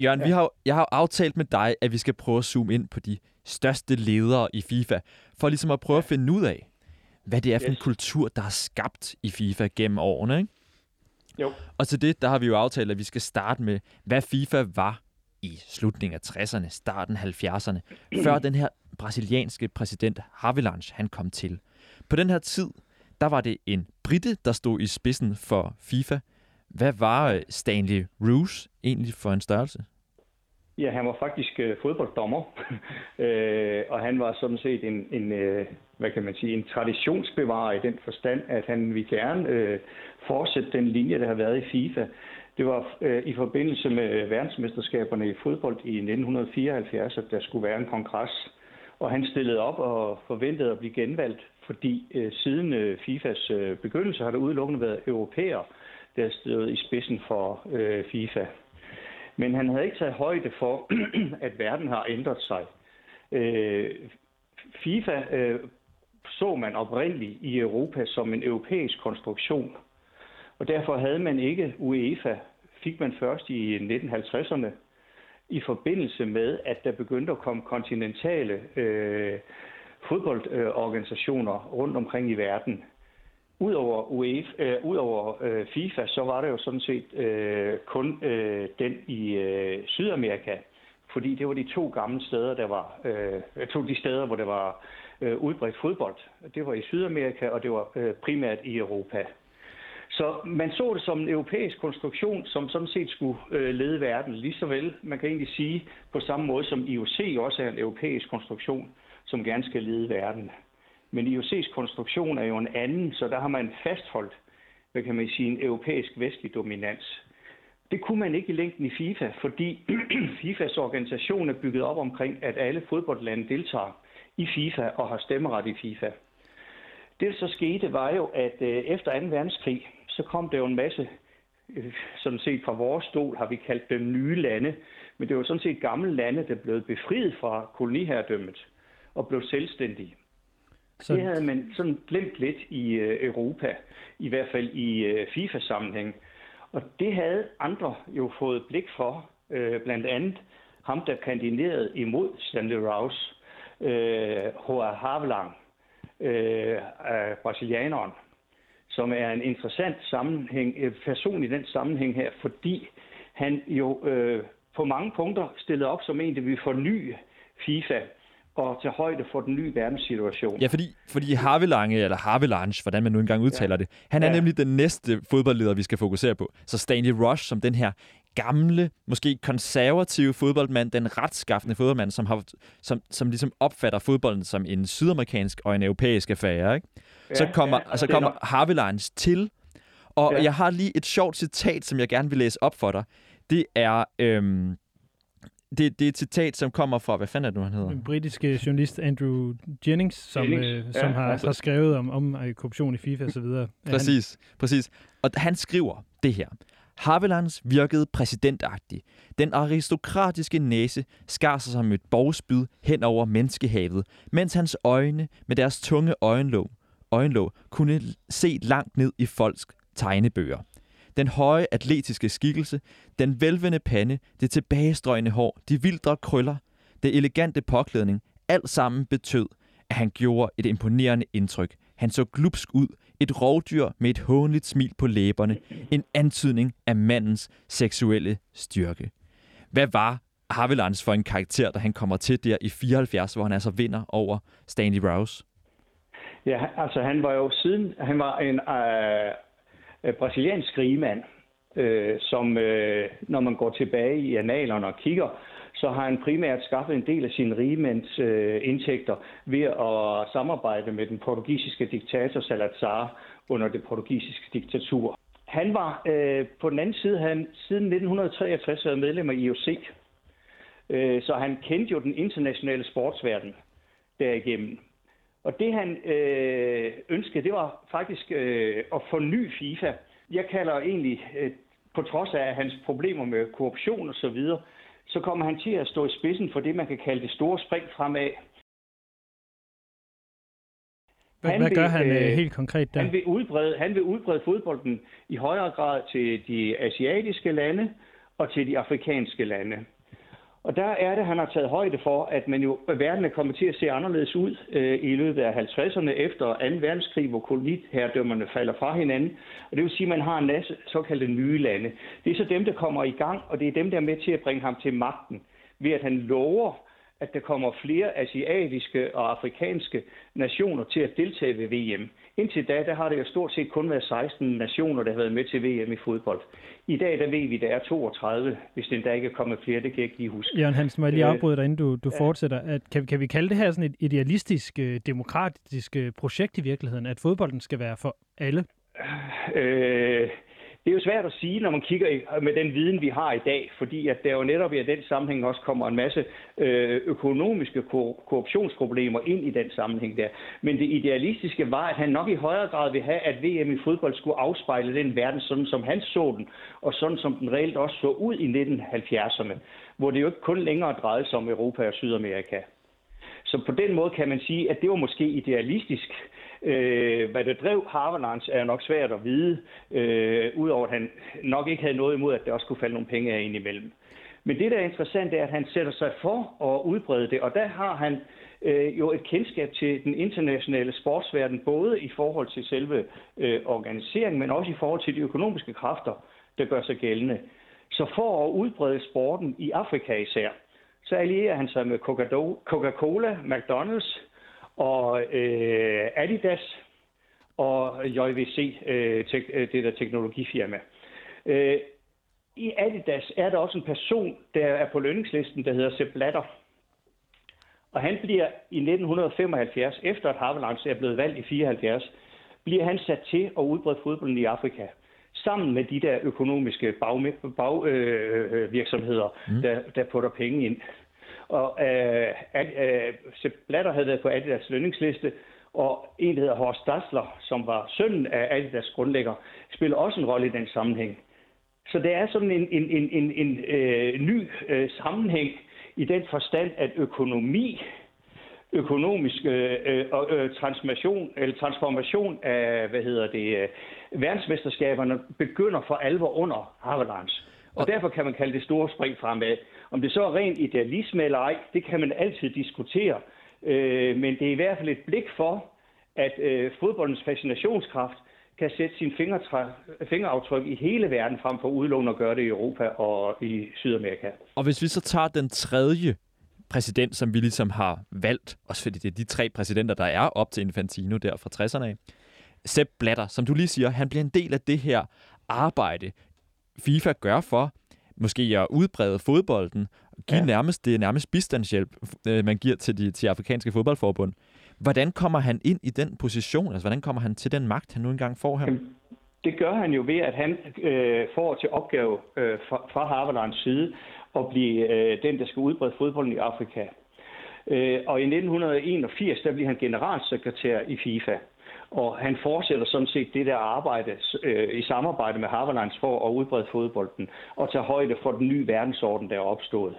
B: Jørgen, ja. vi har, jeg har aftalt med dig, at vi skal prøve at zoome ind på de største ledere i FIFA, for ligesom at prøve at finde ud af, hvad det er for en
G: Yes.
B: kultur, der er skabt i FIFA gennem årene. Ikke?
G: Jo.
B: Og til det, der har vi jo aftalt, at vi skal starte med, hvad FIFA var i slutningen af 60'erne, starten af 70'erne, før den her brasilianske præsident Havelange, han kom til. På den her tid, der var det en britte, der stod i spidsen for FIFA. Hvad var øh, Stanley Roos egentlig for en størrelse?
G: Ja, han var faktisk øh, fodbolddommer, øh, og han var sådan set en, en øh, hvad kan man sige, en traditionsbevarer i den forstand, at han ville gerne øh, fortsætte den linje, der har været i FIFA. Det var øh, i forbindelse med verdensmesterskaberne i fodbold i 1974, at der skulle være en kongres, og han stillede op og forventede at blive genvalgt, fordi øh, siden øh, FIFAs øh, begyndelse har der udelukkende været europæer, der stod i spidsen for øh, FIFA. Men han havde ikke taget højde for, at verden har ændret sig. Øh, FIFA øh, så man oprindeligt i Europa som en europæisk konstruktion. Og derfor havde man ikke UEFA, fik man først i 1950'erne, i forbindelse med, at der begyndte at komme kontinentale øh, fodboldorganisationer rundt omkring i verden. Udover, UEFA, øh, udover øh, FIFA, så var der jo sådan set øh, kun øh, den i øh, Sydamerika, fordi det var de to gamle steder, der var øh, to de steder, hvor der var øh, udbredt fodbold. Det var i Sydamerika, og det var øh, primært i Europa. Så man så det som en europæisk konstruktion, som sådan set skulle øh, lede verden. Lige så vel, man kan egentlig sige på samme måde som IOC også er en europæisk konstruktion, som gerne skal lede verden. Men IOC's konstruktion er jo en anden, så der har man fastholdt, hvad kan man sige, en europæisk vestlig dominans. Det kunne man ikke i længden i FIFA, fordi FIFAs organisation er bygget op omkring, at alle fodboldlande deltager i FIFA og har stemmeret i FIFA. Det, der så skete, var jo, at øh, efter 2. verdenskrig, så kom der jo en masse, øh, sådan set fra vores stol har vi kaldt dem nye lande, men det var sådan set gamle lande, der blev befriet fra koloniherredømmet og blev selvstændige.
C: Så,
G: Det havde man sådan glemt lidt i øh, Europa, i hvert fald i øh, FIFA-sammenhæng. Og det havde andre jo fået blik for, øh, blandt andet ham, der kandiderede imod Stanley Rouse, øh, H.R. Havelang, øh, af brasilianeren, som er en interessant sammenhæng, person i den sammenhæng her, fordi han jo øh, på mange punkter stillede op som en, der vil forny FIFA og tage højde for den nye verdenssituation.
B: Ja, fordi, fordi Havelange, eller Havelange, hvordan man nu engang udtaler ja. det, han er ja. nemlig den næste fodboldleder, vi skal fokusere på. Så Stanley Rush, som den her gamle, måske konservative fodboldmand, den retskaffende fodboldmand, som, har, som, som ligesom opfatter fodbolden som en sydamerikansk og en europæisk affære. Ikke? Ja, så kommer, ja, så kommer Havelange til, og ja. jeg har lige et sjovt citat, som jeg gerne vil læse op for dig. Det er... Øhm, det, det er et citat, som kommer fra, hvad fanden er det nu, han hedder?
C: Den britiske journalist Andrew Jennings, som, Jennings. Øh, som ja, har, altså. har skrevet om, om øh, korruption i FIFA og så videre.
B: Præcis, han... præcis. Og han skriver det her. Havelands virkede præsidentagtig. Den aristokratiske næse skar sig som et borgspyd hen over menneskehavet, mens hans øjne med deres tunge øjenlåg, øjenlåg kunne se langt ned i folks tegnebøger. Den høje atletiske skikkelse, den velvende pande, det tilbagestrøgende hår, de vildre krøller, det elegante påklædning, alt sammen betød, at han gjorde et imponerende indtryk. Han så glupsk ud, et rovdyr med et hånligt smil på læberne, en antydning af mandens seksuelle styrke. Hvad var Havelands for en karakter, da han kommer til der i 74, hvor han altså vinder over Stanley Rouse?
G: Ja, altså han var jo siden, han var en øh, øh brasiliansk rigemand, øh, som øh, når man går tilbage i analerne og kigger, så har han primært skaffet en del af sine rigemænds øh, indtægter ved at samarbejde med den portugisiske diktator Salazar under det portugisiske diktatur. Han var øh, på den anden side, han siden 1963 været medlem af IOC, øh, så han kendte jo den internationale sportsverden derigennem. Og det han øh, ønskede, det var faktisk øh, at forny FIFA. Jeg kalder egentlig, øh, på trods af hans problemer med korruption og så videre, så kommer han til at stå i spidsen for det, man kan kalde det store spring fremad.
C: Hvad, hvad gør han øh, øh, helt konkret der?
G: Han vil, udbrede, han vil udbrede fodbolden i højere grad til de asiatiske lande og til de afrikanske lande. Og der er det, han har taget højde for, at man jo, verden er kommet til at se anderledes ud øh, i løbet af 50'erne efter 2. verdenskrig, hvor kolonitherredømmerne falder fra hinanden. Og det vil sige, at man har en masse såkaldte nye lande. Det er så dem, der kommer i gang, og det er dem, der er med til at bringe ham til magten, ved at han lover at der kommer flere asiatiske og afrikanske nationer til at deltage ved VM. Indtil da, der har det jo stort set kun været 16 nationer, der har været med til VM i fodbold. I dag, der ved vi, der er 32, hvis det endda ikke er kommet flere, det kan jeg ikke lige huske.
C: Jørgen Hansen, må jeg lige øh, afbryde dig, inden du, du ja. fortsætter. At, kan, kan vi kalde det her sådan et idealistisk, øh, demokratisk øh, projekt i virkeligheden, at fodbolden skal være for alle?
G: Øh, det er jo svært at sige, når man kigger med den viden, vi har i dag, fordi at der jo netop i den sammenhæng også kommer en masse øh, økonomiske korruptionsproblemer ind i den sammenhæng der. Men det idealistiske var, at han nok i højere grad ville have, at VM i fodbold skulle afspejle den verden, sådan som han så den, og sådan som den reelt også så ud i 1970'erne, hvor det jo ikke kun længere drejede sig om Europa og Sydamerika. Så på den måde kan man sige, at det var måske idealistisk, Øh, hvad det drev Haverlands er nok svært at vide, øh, udover at han nok ikke havde noget imod, at der også kunne falde nogle penge af ind imellem. Men det, der er interessant, er, at han sætter sig for at udbrede det, og der har han øh, jo et kendskab til den internationale sportsverden, både i forhold til selve øh, organiseringen, men også i forhold til de økonomiske kræfter, der gør sig gældende. Så for at udbrede sporten i Afrika især, så allierer han sig med Coca-Cola, McDonald's, og øh, Adidas og JVC, øh, tek, øh, det der teknologifirma. Øh, I Adidas er der også en person, der er på lønningslisten, der hedder Sepp Blatter. Og han bliver i 1975, efter at Havelands er blevet valgt i 74, bliver han sat til at udbrede fodbolden i Afrika sammen med de der økonomiske bagvirksomheder, bag, øh, mm. der, der putter penge ind. Og øh, øh, Sepp Blatter havde været på Adidas lønningsliste, og en, der hedder Horst Dassler, som var sønnen af Adidas grundlægger, spiller også en rolle i den sammenhæng. Så det er sådan en, en, en, en, en øh, ny øh, sammenhæng i den forstand, at økonomi, økonomisk øh, øh, øh transformation, eller transformation af hvad hedder det, øh, verdensmesterskaberne begynder for alvor under Havelands. Og derfor kan man kalde det store spring fremad. Om det så er rent idealisme eller ej, det kan man altid diskutere. Øh, men det er i hvert fald et blik for, at øh, fodboldens fascinationskraft kan sætte sin fingeraftryk i hele verden, frem for udlån at gøre det i Europa og i Sydamerika.
B: Og hvis vi så tager den tredje præsident, som vi ligesom har valgt, også fordi det er de tre præsidenter, der er op til Infantino der fra 60'erne af, Sepp Blatter, som du lige siger, han bliver en del af det her arbejde, FIFA gør for måske at udbrede fodbolden, give ja. nærmest det nærmest bistandshjælp, øh, man giver til de til afrikanske fodboldforbund. Hvordan kommer han ind i den position? Altså, hvordan kommer han til den magt, han nu engang får her?
G: Det gør han jo ved, at han øh, får til opgave øh, fra, fra Harvards side at blive øh, den, der skal udbrede fodbolden i Afrika. Øh, og i 1981, der bliver han generalsekretær i FIFA. Og han fortsætter sådan set det der arbejde øh, i samarbejde med Haverlands for at udbrede fodbolden og tage højde for den nye verdensorden, der er opstået.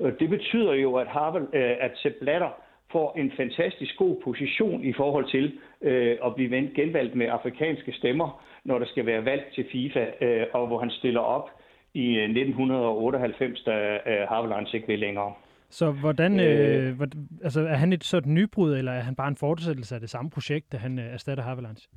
G: Øh, det betyder jo, at, Harvard, øh, at Sepp Blatter får en fantastisk god position i forhold til øh, at blive genvalgt med afrikanske stemmer, når der skal være valg til FIFA, øh, og hvor han stiller op i øh, 1998, da øh, Havelands ikke vil længere.
C: Så hvordan, øh, øh, hvordan, altså er han et sådan nybrud, eller er han bare en fortsættelse af det samme projekt, da han øh, erstatter Havelands?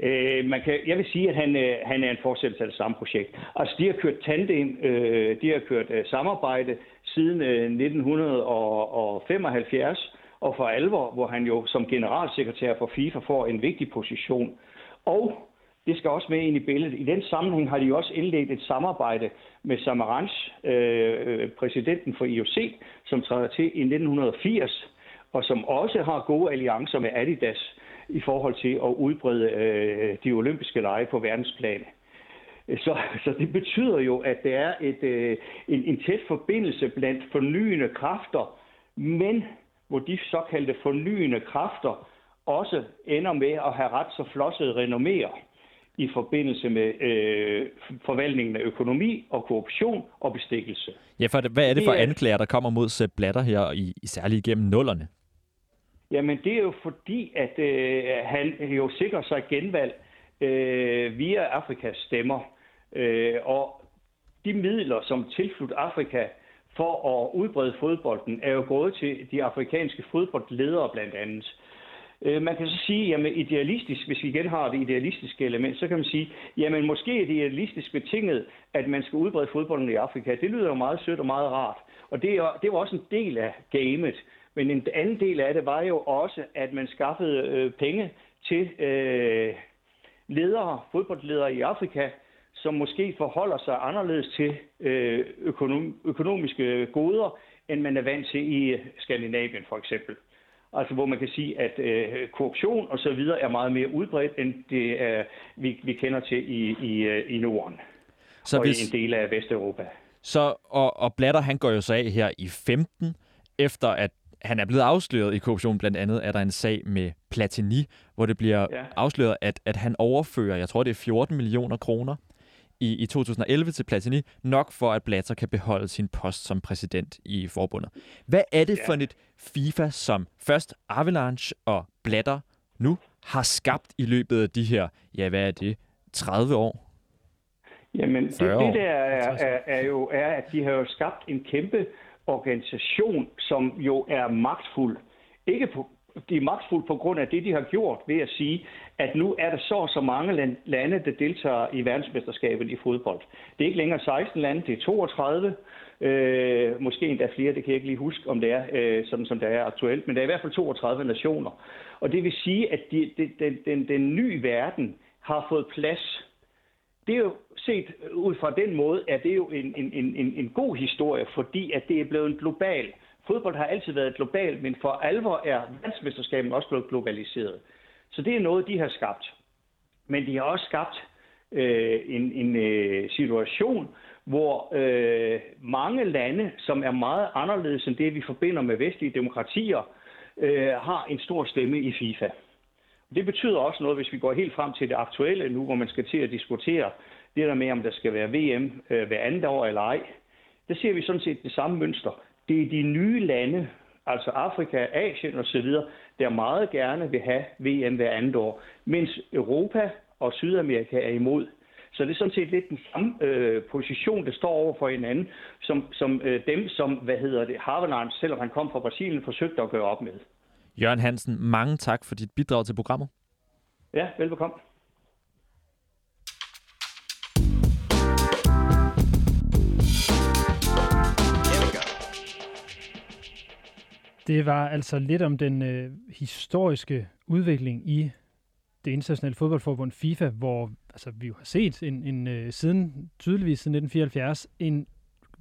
G: Øh, man kan, jeg vil sige, at han, øh, han er en fortsættelse af det samme projekt. Altså, de har kørt tandem, øh, de har kørt øh, samarbejde siden øh, 1975, og for alvor, hvor han jo som generalsekretær for FIFA får en vigtig position. Og det skal også med ind i billedet. I den sammenhæng har de også indledt et samarbejde med Samaranch, øh, præsidenten for IOC, som træder til i 1980, og som også har gode alliancer med Adidas i forhold til at udbrede øh, de olympiske lege på verdensplan. Så, så det betyder jo, at der er et, øh, en, en tæt forbindelse blandt fornyende kræfter, men hvor de såkaldte fornyende kræfter også ender med at have ret så flossede renomméer i forbindelse med øh, forvaltningen af økonomi og korruption og bestikkelse.
B: Ja, for hvad er det for anklager, der kommer mod Sepp Blatter her, i, i særligt igennem nullerne?
G: Jamen, det er jo fordi, at øh, han jo sikrer sig genvalg øh, via Afrikas stemmer. Øh, og de midler, som tilslut Afrika for at udbrede fodbolden, er jo gået til de afrikanske fodboldledere blandt andet. Øh, Øh, man kan så sige, jamen idealistisk, hvis vi igen har det idealistiske element, så kan man sige, jamen måske er det idealistisk betinget, at man skal udbrede fodbolden i Afrika. Det lyder jo meget sødt og meget rart. Og det, er, det var også en del af gamet. Men en anden del af det var jo også, at man skaffede øh, penge til øh, ledere, fodboldledere i Afrika, som måske forholder sig anderledes til øh, økonom, økonomiske goder, end man er vant til i øh, Skandinavien for eksempel. Altså hvor man kan sige, at øh, korruption og så videre er meget mere udbredt, end det er, vi, vi kender til i, i, øh, i Norden så og hvis... i en del af Vesteuropa.
B: Så, og, og Blatter, han går jo så af her i 15, efter at han er blevet afsløret i korruption. Blandt andet er der en sag med Platini, hvor det bliver ja. afsløret, at, at han overfører, jeg tror det er 14 millioner kroner i, i 2011 til Platini, nok for at Blatter kan beholde sin post som præsident i forbundet. Hvad er det ja. for et FIFA, som først Avalanche og Blatter nu har skabt i løbet af de her, ja hvad er det, 30 år?
G: Jamen, det, det der er, er, er jo er, at de har jo skabt en kæmpe organisation, som jo er magtfuld. Ikke på, de er magtfulde på grund af det, de har gjort ved at sige, at nu er der så så mange lande, der deltager i verdensmesterskabet i fodbold. Det er ikke længere 16 lande, det er 32. Øh, måske endda flere, det kan jeg ikke lige huske, om det er øh, sådan, som det er aktuelt, men der er i hvert fald 32 nationer. Og det vil sige, at de, de, den, den, den nye verden har fået plads. Det er jo set ud fra den måde, at det er jo en, en, en, en god historie, fordi at det er blevet en global Fodbold har altid været global, men for alvor er verdensmesterskabet også blevet globaliseret. Så det er noget, de har skabt. Men de har også skabt øh, en, en øh, situation, hvor øh, mange lande, som er meget anderledes end det, vi forbinder med vestlige demokratier, øh, har en stor stemme i FIFA. Det betyder også noget, hvis vi går helt frem til det aktuelle nu, hvor man skal til at diskutere det der med, om der skal være VM øh, hver andet år eller ej. Der ser vi sådan set det samme mønster. Det er de nye lande, altså Afrika, Asien osv., der meget gerne vil have VM hver andet år, mens Europa og Sydamerika er imod. Så det er sådan set lidt den samme øh, position, der står over for hinanden, som, som øh, dem, som, hvad hedder det, Harvards, selvom han kom fra Brasilien, forsøgte at gøre op med.
B: Jørgen Hansen, mange tak for dit bidrag til programmet.
G: Ja, velbekomme.
C: Det var altså lidt om den øh, historiske udvikling i det internationale fodboldforbund FIFA, hvor altså, vi jo har set en, en øh, siden tydeligvis siden 1974 en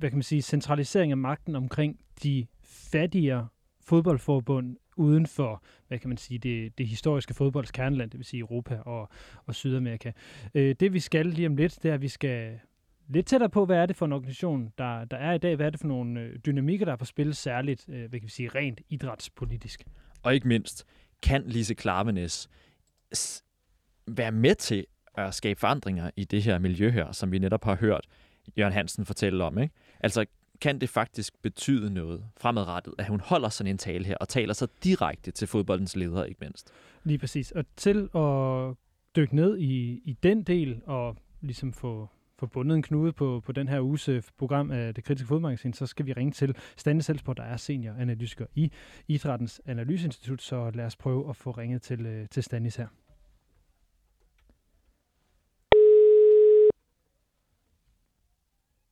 C: hvad kan man sige, centralisering af magten omkring de fattigere fodboldforbund uden for, hvad kan man sige, det, det historiske fodbolds kerneland, det vil sige Europa og, og Sydamerika. Øh, det vi skal lige om lidt, det er, at vi skal lidt tættere på, hvad er det for en organisation, der, der er i dag? Hvad er det for nogle øh, dynamikker, der er på spil, særligt, øh, hvad kan vi sige, rent idrætspolitisk?
B: Og ikke mindst, kan Lise Klavenes s- være med til at skabe forandringer i det her miljø her, som vi netop har hørt Jørgen Hansen fortælle om. Ikke? Altså, kan det faktisk betyde noget fremadrettet, at hun holder sådan en tale her og taler så direkte til fodboldens ledere, ikke mindst?
C: Lige præcis. Og til at dykke ned i, i den del og ligesom få, få bundet en knude på, på den her uges øh, program af det kritiske fodmagasin, så skal vi ringe til Stande Selsborg, der er senioranalytiker i Idrættens Analyseinstitut, så lad os prøve at få ringet til, øh, til Stanis her.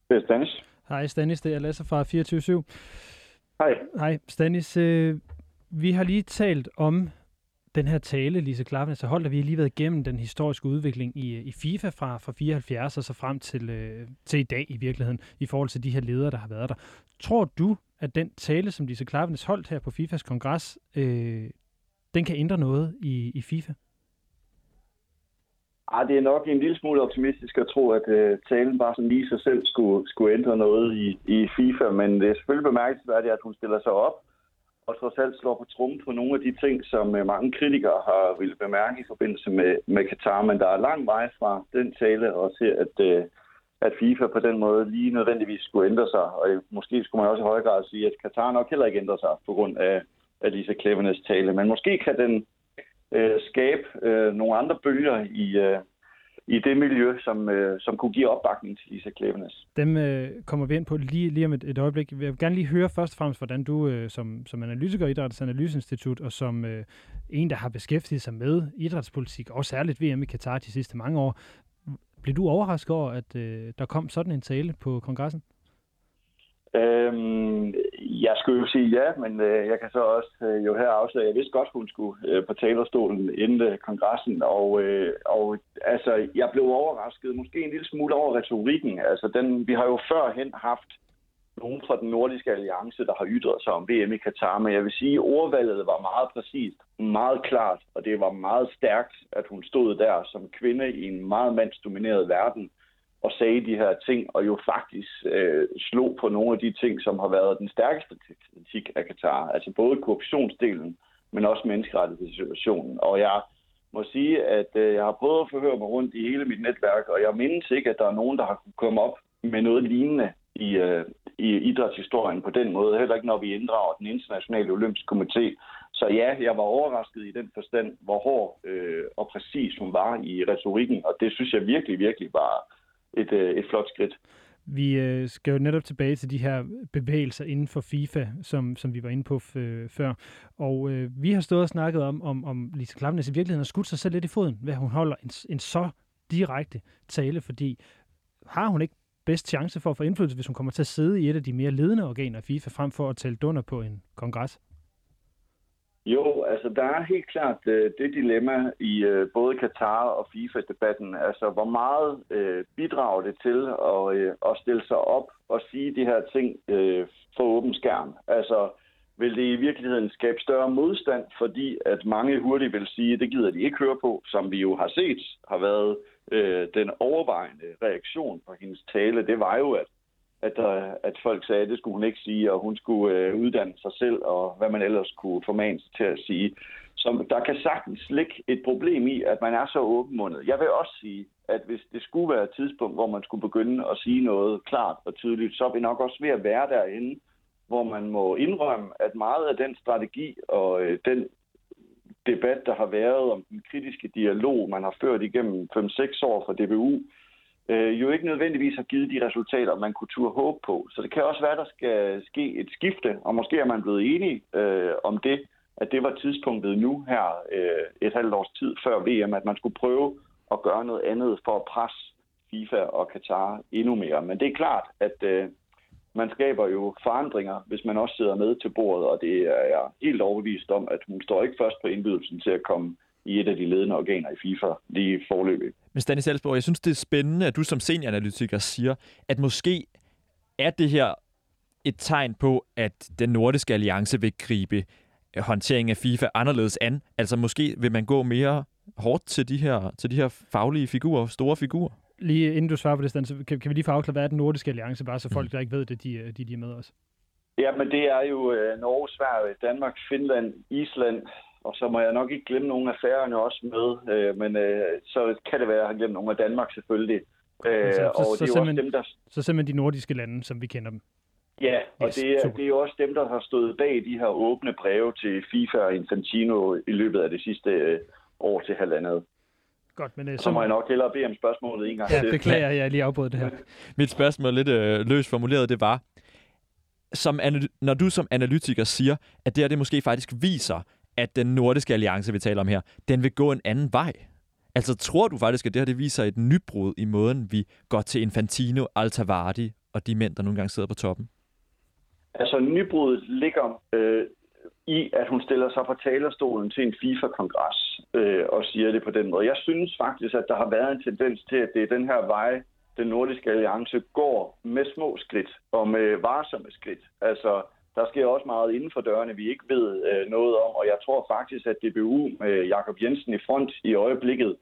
H: Det er Stanis.
C: Hej Stanis, det er Lasse fra 24
H: Hej.
C: Hej Stanis, øh, vi har lige talt om den her tale, Lise Klaveness så holdt, og vi har lige været igennem den historiske udvikling i, øh, i FIFA fra, fra 74 og så frem til, øh, til i dag i virkeligheden, i forhold til de her ledere, der har været der. Tror du, at den tale, som Lise Klaveness holdt her på FIFAs kongres, øh, den kan ændre noget i, i FIFA?
H: Ah, det er nok en lille smule optimistisk at tro, at øh, talen bare sådan lige sig selv skulle, skulle ændre noget i, i FIFA, men det er selvfølgelig bemærkelsesværdigt, at hun stiller sig op og trods alt slår på trummen på nogle af de ting, som øh, mange kritikere har ville bemærke i forbindelse med, med Katar, men der er lang vej fra den tale og til, at, øh, at FIFA på den måde lige nødvendigvis skulle ændre sig, og øh, måske skulle man også i høj grad sige, at Katar nok heller ikke ændrer sig på grund af, af Lisa Klevenes tale, men måske kan den øh, skabe øh, nogle andre bølger i, øh, i det miljø, som, øh, som kunne give opbakning til Lisa Klevenes.
C: Dem øh, kommer vi ind på lige, lige om et, et øjeblik. Jeg vil gerne lige høre først og fremmest, hvordan du øh, som, som analytiker i Idrættens Analyseinstitut og som øh, en, der har beskæftiget sig med idrætspolitik, og særligt VM i Katar de sidste mange år, blev du overrasket over, at øh, der kom sådan en tale på kongressen?
H: Øhm, jeg skulle jo sige ja, men øh, jeg kan så også øh, jo her afsløre, jeg vidste godt, hun skulle øh, på talerstolen inden øh, kongressen, og, øh, og altså, jeg blev overrasket, måske en lille smule over retorikken. Altså, den, vi har jo førhen haft nogen fra den nordiske alliance, der har ytret sig om VM i Katar, men jeg vil sige, at ordvalget var meget præcist, meget klart, og det var meget stærkt, at hun stod der som kvinde i en meget mandsdomineret verden, og sagde de her ting, og jo faktisk øh, slog på nogle af de ting, som har været den stærkeste kritik af Katar. Altså både korruptionsdelen, men også menneskerettighedssituationen. Og jeg må sige, at øh, jeg har prøvet at forhøre mig rundt i hele mit netværk, og jeg mindes ikke, at der er nogen, der har kunne komme op med noget lignende i, øh, i idrætshistorien på den måde. Heller ikke, når vi inddrager den internationale olympiske komité. Så ja, jeg var overrasket i den forstand, hvor hård øh, og præcis hun var i retorikken, og det synes jeg virkelig, virkelig var et, øh, et flot skridt.
C: Vi øh, skal jo netop tilbage til de her bevægelser inden for FIFA, som, som vi var inde på f- øh, før. Og øh, vi har stået og snakket om, om, om Lise Klamnes i virkeligheden har skudt sig selv lidt i foden, ved at hun holder en, en så direkte tale, fordi har hun ikke bedst chance for at få indflydelse, hvis hun kommer til at sidde i et af de mere ledende organer af FIFA, frem for at tale dunder på en kongres?
H: Jo, altså der er helt klart øh, det dilemma i øh, både Katar og FIFA-debatten. Altså hvor meget øh, bidrager det til at, øh, at stille sig op og sige de her ting øh, for åben skærm? Altså vil det i virkeligheden skabe større modstand, fordi at mange hurtigt vil sige, at det gider de ikke høre på, som vi jo har set har været øh, den overvejende reaktion på hendes tale. Det var jo, at at, der, at folk sagde, at det skulle hun ikke sige, og hun skulle øh, uddanne sig selv, og hvad man ellers kunne formane sig til at sige. Så der kan sagtens ligge et problem i, at man er så åbenmundet. Jeg vil også sige, at hvis det skulle være et tidspunkt, hvor man skulle begynde at sige noget klart og tydeligt, så er vi nok også ved at være derinde, hvor man må indrømme, at meget af den strategi og øh, den debat, der har været om den kritiske dialog, man har ført igennem 5-6 år fra DBU, øh, jo ikke nødvendigvis har givet de resultater, man kunne turde håbe på. Så det kan også være, der skal ske et skifte, og måske er man blevet enige øh, om det, at det var tidspunktet nu her øh, et halvt års tid før VM, at man skulle prøve at gøre noget andet for at presse FIFA og Katar endnu mere. Men det er klart, at øh, man skaber jo forandringer, hvis man også sidder med til bordet, og det er jeg helt overbevist om, at hun står ikke først på indbydelsen til at komme i et af de ledende organer i FIFA lige forløbig.
B: Men Stanis Elsborg, jeg synes, det er spændende, at du som senioranalytiker siger, at måske er det her et tegn på, at den nordiske alliance vil gribe håndteringen af FIFA anderledes an. Altså måske vil man gå mere hårdt til de her, til de her faglige figurer, store figurer.
C: Lige inden du svarer på det, Stan, så kan, kan vi lige få afklaret, hvad er den nordiske alliance, bare så folk, der ikke ved det, de, de, de er med os.
H: Ja, men det er jo øh, Norge, Sverige, Danmark, Finland, Island, og så må jeg nok ikke glemme nogle af færgerne også med, øh, men øh, så kan det være, at jeg har glemt nogle af Danmark selvfølgelig. Øh,
C: så,
H: og
C: så,
H: det er jo også dem, der...
C: så simpelthen de nordiske lande, som vi kender dem.
H: Ja, og
C: Yes,
H: det, er,
C: super.
H: det er jo også dem, der har stået bag de her åbne breve til FIFA og Infantino i løbet af det sidste øh, år til halvandet.
C: Godt, men øh,
H: Så må jeg nok hellere bede om spørgsmålet en gang
C: Ja,
H: til.
C: beklager, jeg lige afbrød det her.
B: Mit spørgsmål lidt øh, løst formuleret, det var, som når du som analytiker siger, at det her det måske faktisk viser, at den nordiske alliance, vi taler om her, den vil gå en anden vej. Altså tror du faktisk, at det her det viser et nybrud i måden, vi går til Infantino, Altavardi og de mænd, der nogle gange sidder på toppen?
H: Altså, nybruddet ligger øh, i, at hun stiller sig på talerstolen til en FIFA-kongres øh, og siger det på den måde. Jeg synes faktisk, at der har været en tendens til, at det er den her vej, den nordiske alliance går med små skridt og med varsomme skridt. Altså, der sker også meget inden for dørene, vi ikke ved øh, noget om, og jeg tror faktisk, at DBU med øh, Jakob Jensen i front i øjeblikket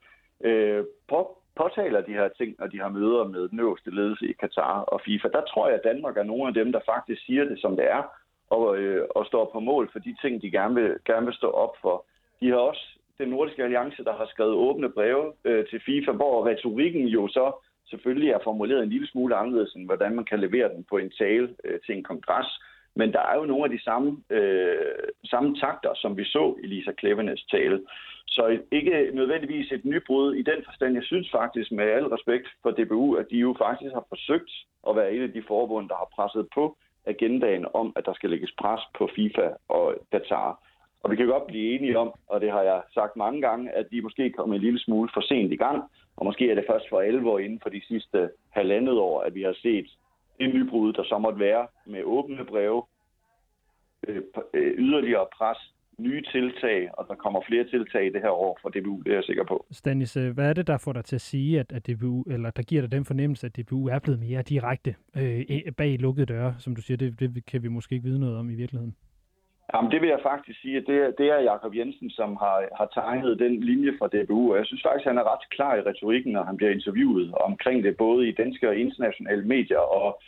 H: øh, på, påtaler de her ting, når de har møder med den øverste ledelse i Katar og FIFA. Der tror jeg, at Danmark er nogle af dem, der faktisk siger det, som det er, og, øh, og står på mål for de ting, de gerne vil, gerne vil stå op for. De har også den nordiske alliance, der har skrevet åbne breve øh, til FIFA, hvor retorikken jo så selvfølgelig er formuleret en lille smule anderledes, end hvordan man kan levere den på en tale øh, til en kongres. Men der er jo nogle af de samme, øh, samme takter, som vi så i Lisa Klevenes tale. Så ikke nødvendigvis et nybrud i den forstand. Jeg synes faktisk med al respekt for DBU, at de jo faktisk har forsøgt at være et af de forbund, der har presset på agendaen om, at der skal lægges pres på FIFA og Qatar. Og vi kan godt blive enige om, og det har jeg sagt mange gange, at de måske kom en lille smule for sent i gang, og måske er det først for alvor inden for de sidste halvandet år, at vi har set det nybrud, der så måtte være med åbne breve, øh, øh, yderligere pres, nye tiltag, og der kommer flere tiltag i det her år for DBU, det er jeg sikker på.
C: Stanis, øh, hvad er det, der får dig til at sige, at, at DBU, eller der giver dig den fornemmelse, at DBU er blevet mere direkte øh, bag lukkede døre, som du siger, det, det kan vi måske ikke vide noget om i virkeligheden?
H: Jamen, det vil jeg faktisk sige, at det er, det er Jakob Jensen, som har, har tegnet den linje fra DBU, og jeg synes faktisk, at han er ret klar i retorikken, når han bliver interviewet omkring det, både i danske og internationale medier, og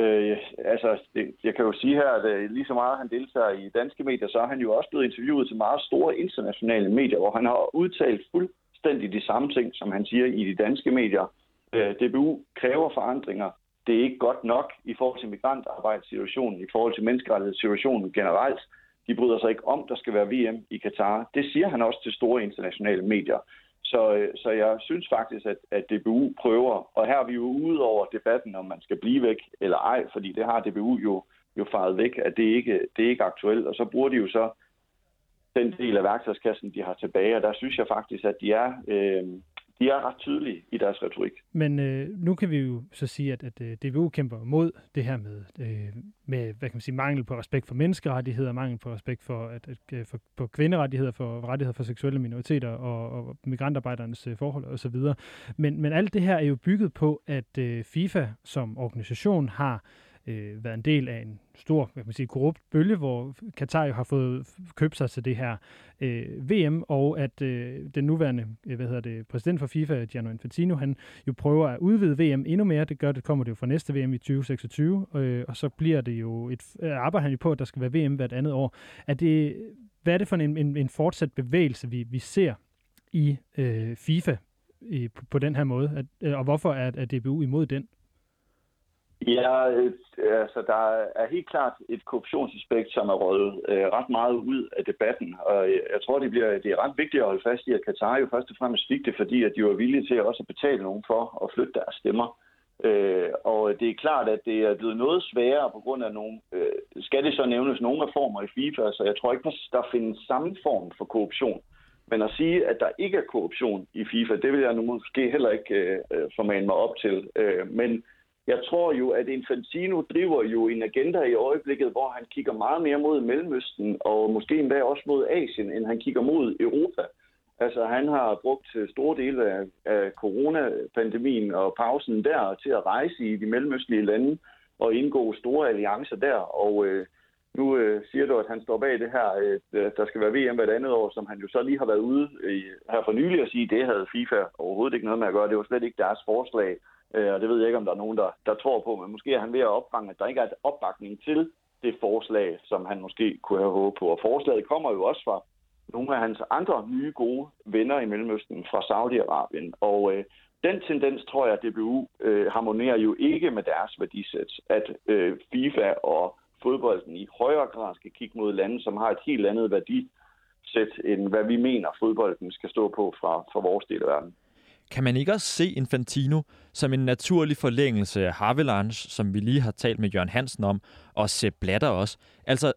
H: Øh, altså, det, jeg kan jo sige her, at øh, lige så meget han deltager i danske medier, så er han jo også blevet interviewet til meget store internationale medier, hvor han har udtalt fuldstændig de samme ting, som han siger i de danske medier. Øh, DBU kræver forandringer. Det er ikke godt nok i forhold til migrantarbejdssituationen, i forhold til menneskerettighedssituationen generelt. De bryder sig ikke om, der skal være VM i Katar. Det siger han også til store internationale medier. Så, øh, så jeg synes faktisk, at, at DBU prøver, og her er vi jo ude over debatten, om man skal blive væk eller ej, fordi det har DBU jo, jo faret væk, at det ikke det er ikke aktuelt, og så bruger de jo så den del af værktøjskassen, de har tilbage, og der synes jeg faktisk, at de er, øh, de er ret tydelige i deres retorik.
C: Men øh, nu kan vi jo så sige, at, at øh, DBU kæmper mod det her med, øh, med hvad kan man sige, mangel på respekt for menneskerettigheder, mangel på respekt for, at, at, øh, for, for kvinderettigheder, for rettigheder for seksuelle minoriteter og, og migrantarbejdernes øh, forhold osv. Men, men alt det her er jo bygget på, at øh, FIFA som organisation har øh, været en del af en stor jeg kan sige, korrupt bølge, hvor Katar jo har fået købt sig til det her øh, VM, og at øh, den nuværende øh, hvad hedder det, præsident for FIFA, Gianni Infantino, han jo prøver at udvide VM endnu mere. Det gør det, kommer det jo fra næste VM i 2026, øh, og så bliver det jo et, øh, arbejder han jo på, at der skal være VM hvert andet år. Er det, hvad er det for en, en, en fortsat bevægelse, vi, vi ser i øh, FIFA i, på, på den her måde, at, øh, og hvorfor er, er DBU imod den?
H: Ja, øh, altså der er helt klart et korruptionsaspekt, som er røget øh, ret meget ud af debatten, og jeg tror, det, bliver, det er ret vigtigt at holde fast i, at Katar jo først og fremmest fik det, fordi at de var villige til også at betale nogen for at flytte deres stemmer Øh, og det er klart, at det er blevet noget sværere på grund af nogle, øh, skal det så nævnes nogle reformer i FIFA, så jeg tror ikke, der findes samme form for korruption. Men at sige, at der ikke er korruption i FIFA, det vil jeg nu måske heller ikke øh, øh formane mig op til. Øh, men jeg tror jo, at Infantino driver jo en agenda i øjeblikket, hvor han kigger meget mere mod Mellemøsten, og måske endda også mod Asien, end han kigger mod Europa. Altså, han har brugt øh, store dele af, af coronapandemien og pausen der til at rejse i de mellemøstlige lande og indgå store alliancer der. Og øh, nu øh, siger du, at han står bag det her, øh, der skal være VM hvert andet år, som han jo så lige har været ude øh, her for nylig at sige, det havde FIFA overhovedet ikke noget med at gøre. Det var slet ikke deres forslag. Øh, og det ved jeg ikke, om der er nogen, der, der tror på, men måske er han ved at opfange, at der ikke er et opbakning til det forslag, som han måske kunne have håbet på. Og forslaget kommer jo også fra nogle af hans andre nye gode venner i Mellemøsten fra Saudi-Arabien. Og øh, den tendens, tror jeg, at DBU øh, harmonerer jo ikke med deres værdisæt, at øh, FIFA og fodbolden i højere grad skal kigge mod lande, som har et helt andet værdisæt, end hvad vi mener, fodbolden skal stå på fra, fra vores del af verden.
B: Kan man ikke også se Infantino som en naturlig forlængelse af Havelange, som vi lige har talt med Jørgen Hansen om, og Sepp Blatter også? Altså,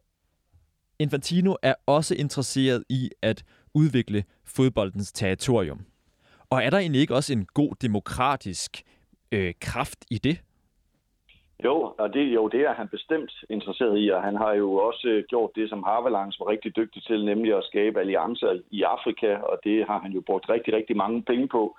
B: Infantino er også interesseret i at udvikle fodboldens territorium. Og er der egentlig ikke også en god demokratisk øh, kraft i det?
H: Jo, og det, jo, det er han bestemt interesseret i, og han har jo også øh, gjort det, som Harvalangs var rigtig dygtig til, nemlig at skabe alliancer i Afrika, og det har han jo brugt rigtig, rigtig mange penge på.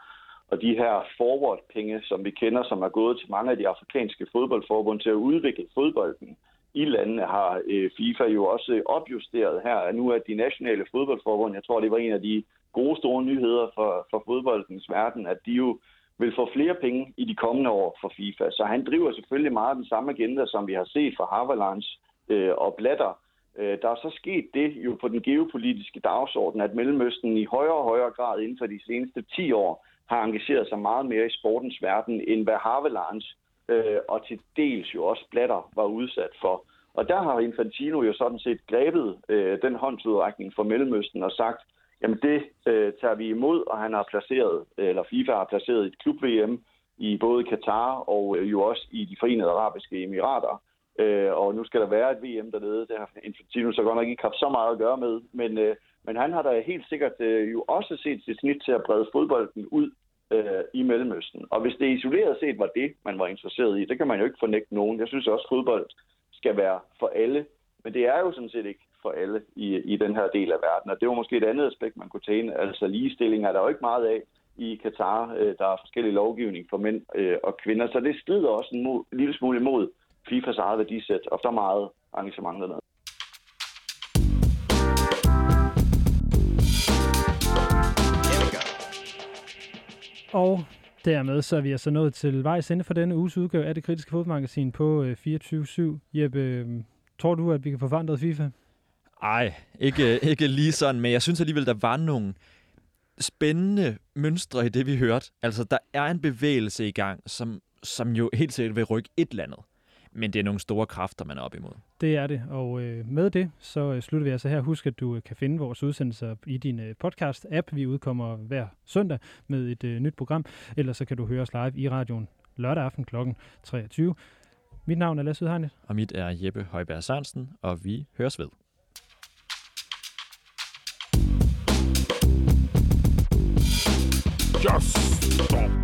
H: Og de her forward-penge, som vi kender, som er gået til mange af de afrikanske fodboldforbund til at udvikle fodbolden i landene, har øh, FIFA jo også øh, opjusteret her. Nu er de nationale fodboldforbund, jeg tror, det var en af de gode store nyheder for, for fodboldens verden, at de jo vil få flere penge i de kommende år for FIFA. Så han driver selvfølgelig meget den samme agenda, som vi har set fra Haverlands øh, og Blatter. Øh, der er så sket det jo på den geopolitiske dagsorden, at Mellemøsten i højere og højere grad inden for de seneste 10 år har engageret sig meget mere i sportens verden, end hvad Havelands øh, og til dels jo også Blatter var udsat for. Og der har Infantino jo sådan set grebet øh, den håndsudrækning fra Mellemøsten og sagt, jamen det øh, tager vi imod, og han har placeret, eller FIFA har placeret et klub-VM i både Katar og øh, jo også i de forenede arabiske emirater. Øh, og nu skal der være et VM dernede, det har Infantino så godt nok ikke haft så meget at gøre med, men, øh, men han har da helt sikkert øh, jo også set sit snit til at brede fodbolden ud øh, i Mellemøsten. Og hvis det isoleret set var det, man var interesseret i, det kan man jo ikke fornægte nogen. Jeg synes også, at fodbold skal være for alle, men det er jo sådan set ikke for alle i, i den her del af verden. Og det var måske et andet aspekt, man kunne tage ind. Altså ligestilling er der jo ikke meget af i Katar. Øh, der er forskellige lovgivning for mænd øh, og kvinder, så det strider også en, mod, en lille smule imod FIFAs eget værdisæt, og der er meget arrangement dernede.
C: Og dermed så er vi altså nået til vejs ende for denne uges udgave af det kritiske fodmagasin på øh, 24-7. Jeppe, øh, tror du, at vi kan få forandret FIFA?
B: Ej, ikke, øh, ikke lige sådan, men jeg synes alligevel, der var nogle spændende mønstre i det, vi hørte. Altså, der er en bevægelse i gang, som, som jo helt sikkert vil rykke et eller andet. Men det er nogle store kræfter, man er op imod.
C: Det er det, og øh, med det, så øh, slutter vi altså her. Husk, at du øh, kan finde vores udsendelser i din øh, podcast-app. Vi udkommer hver søndag med et øh, nyt program. Ellers så kan du høre os live i radioen lørdag aften kl. 23. Mit navn er Lasse Udhegnet.
B: Og mit er Jeppe Højberg Sørensen, og vi høres ved. Just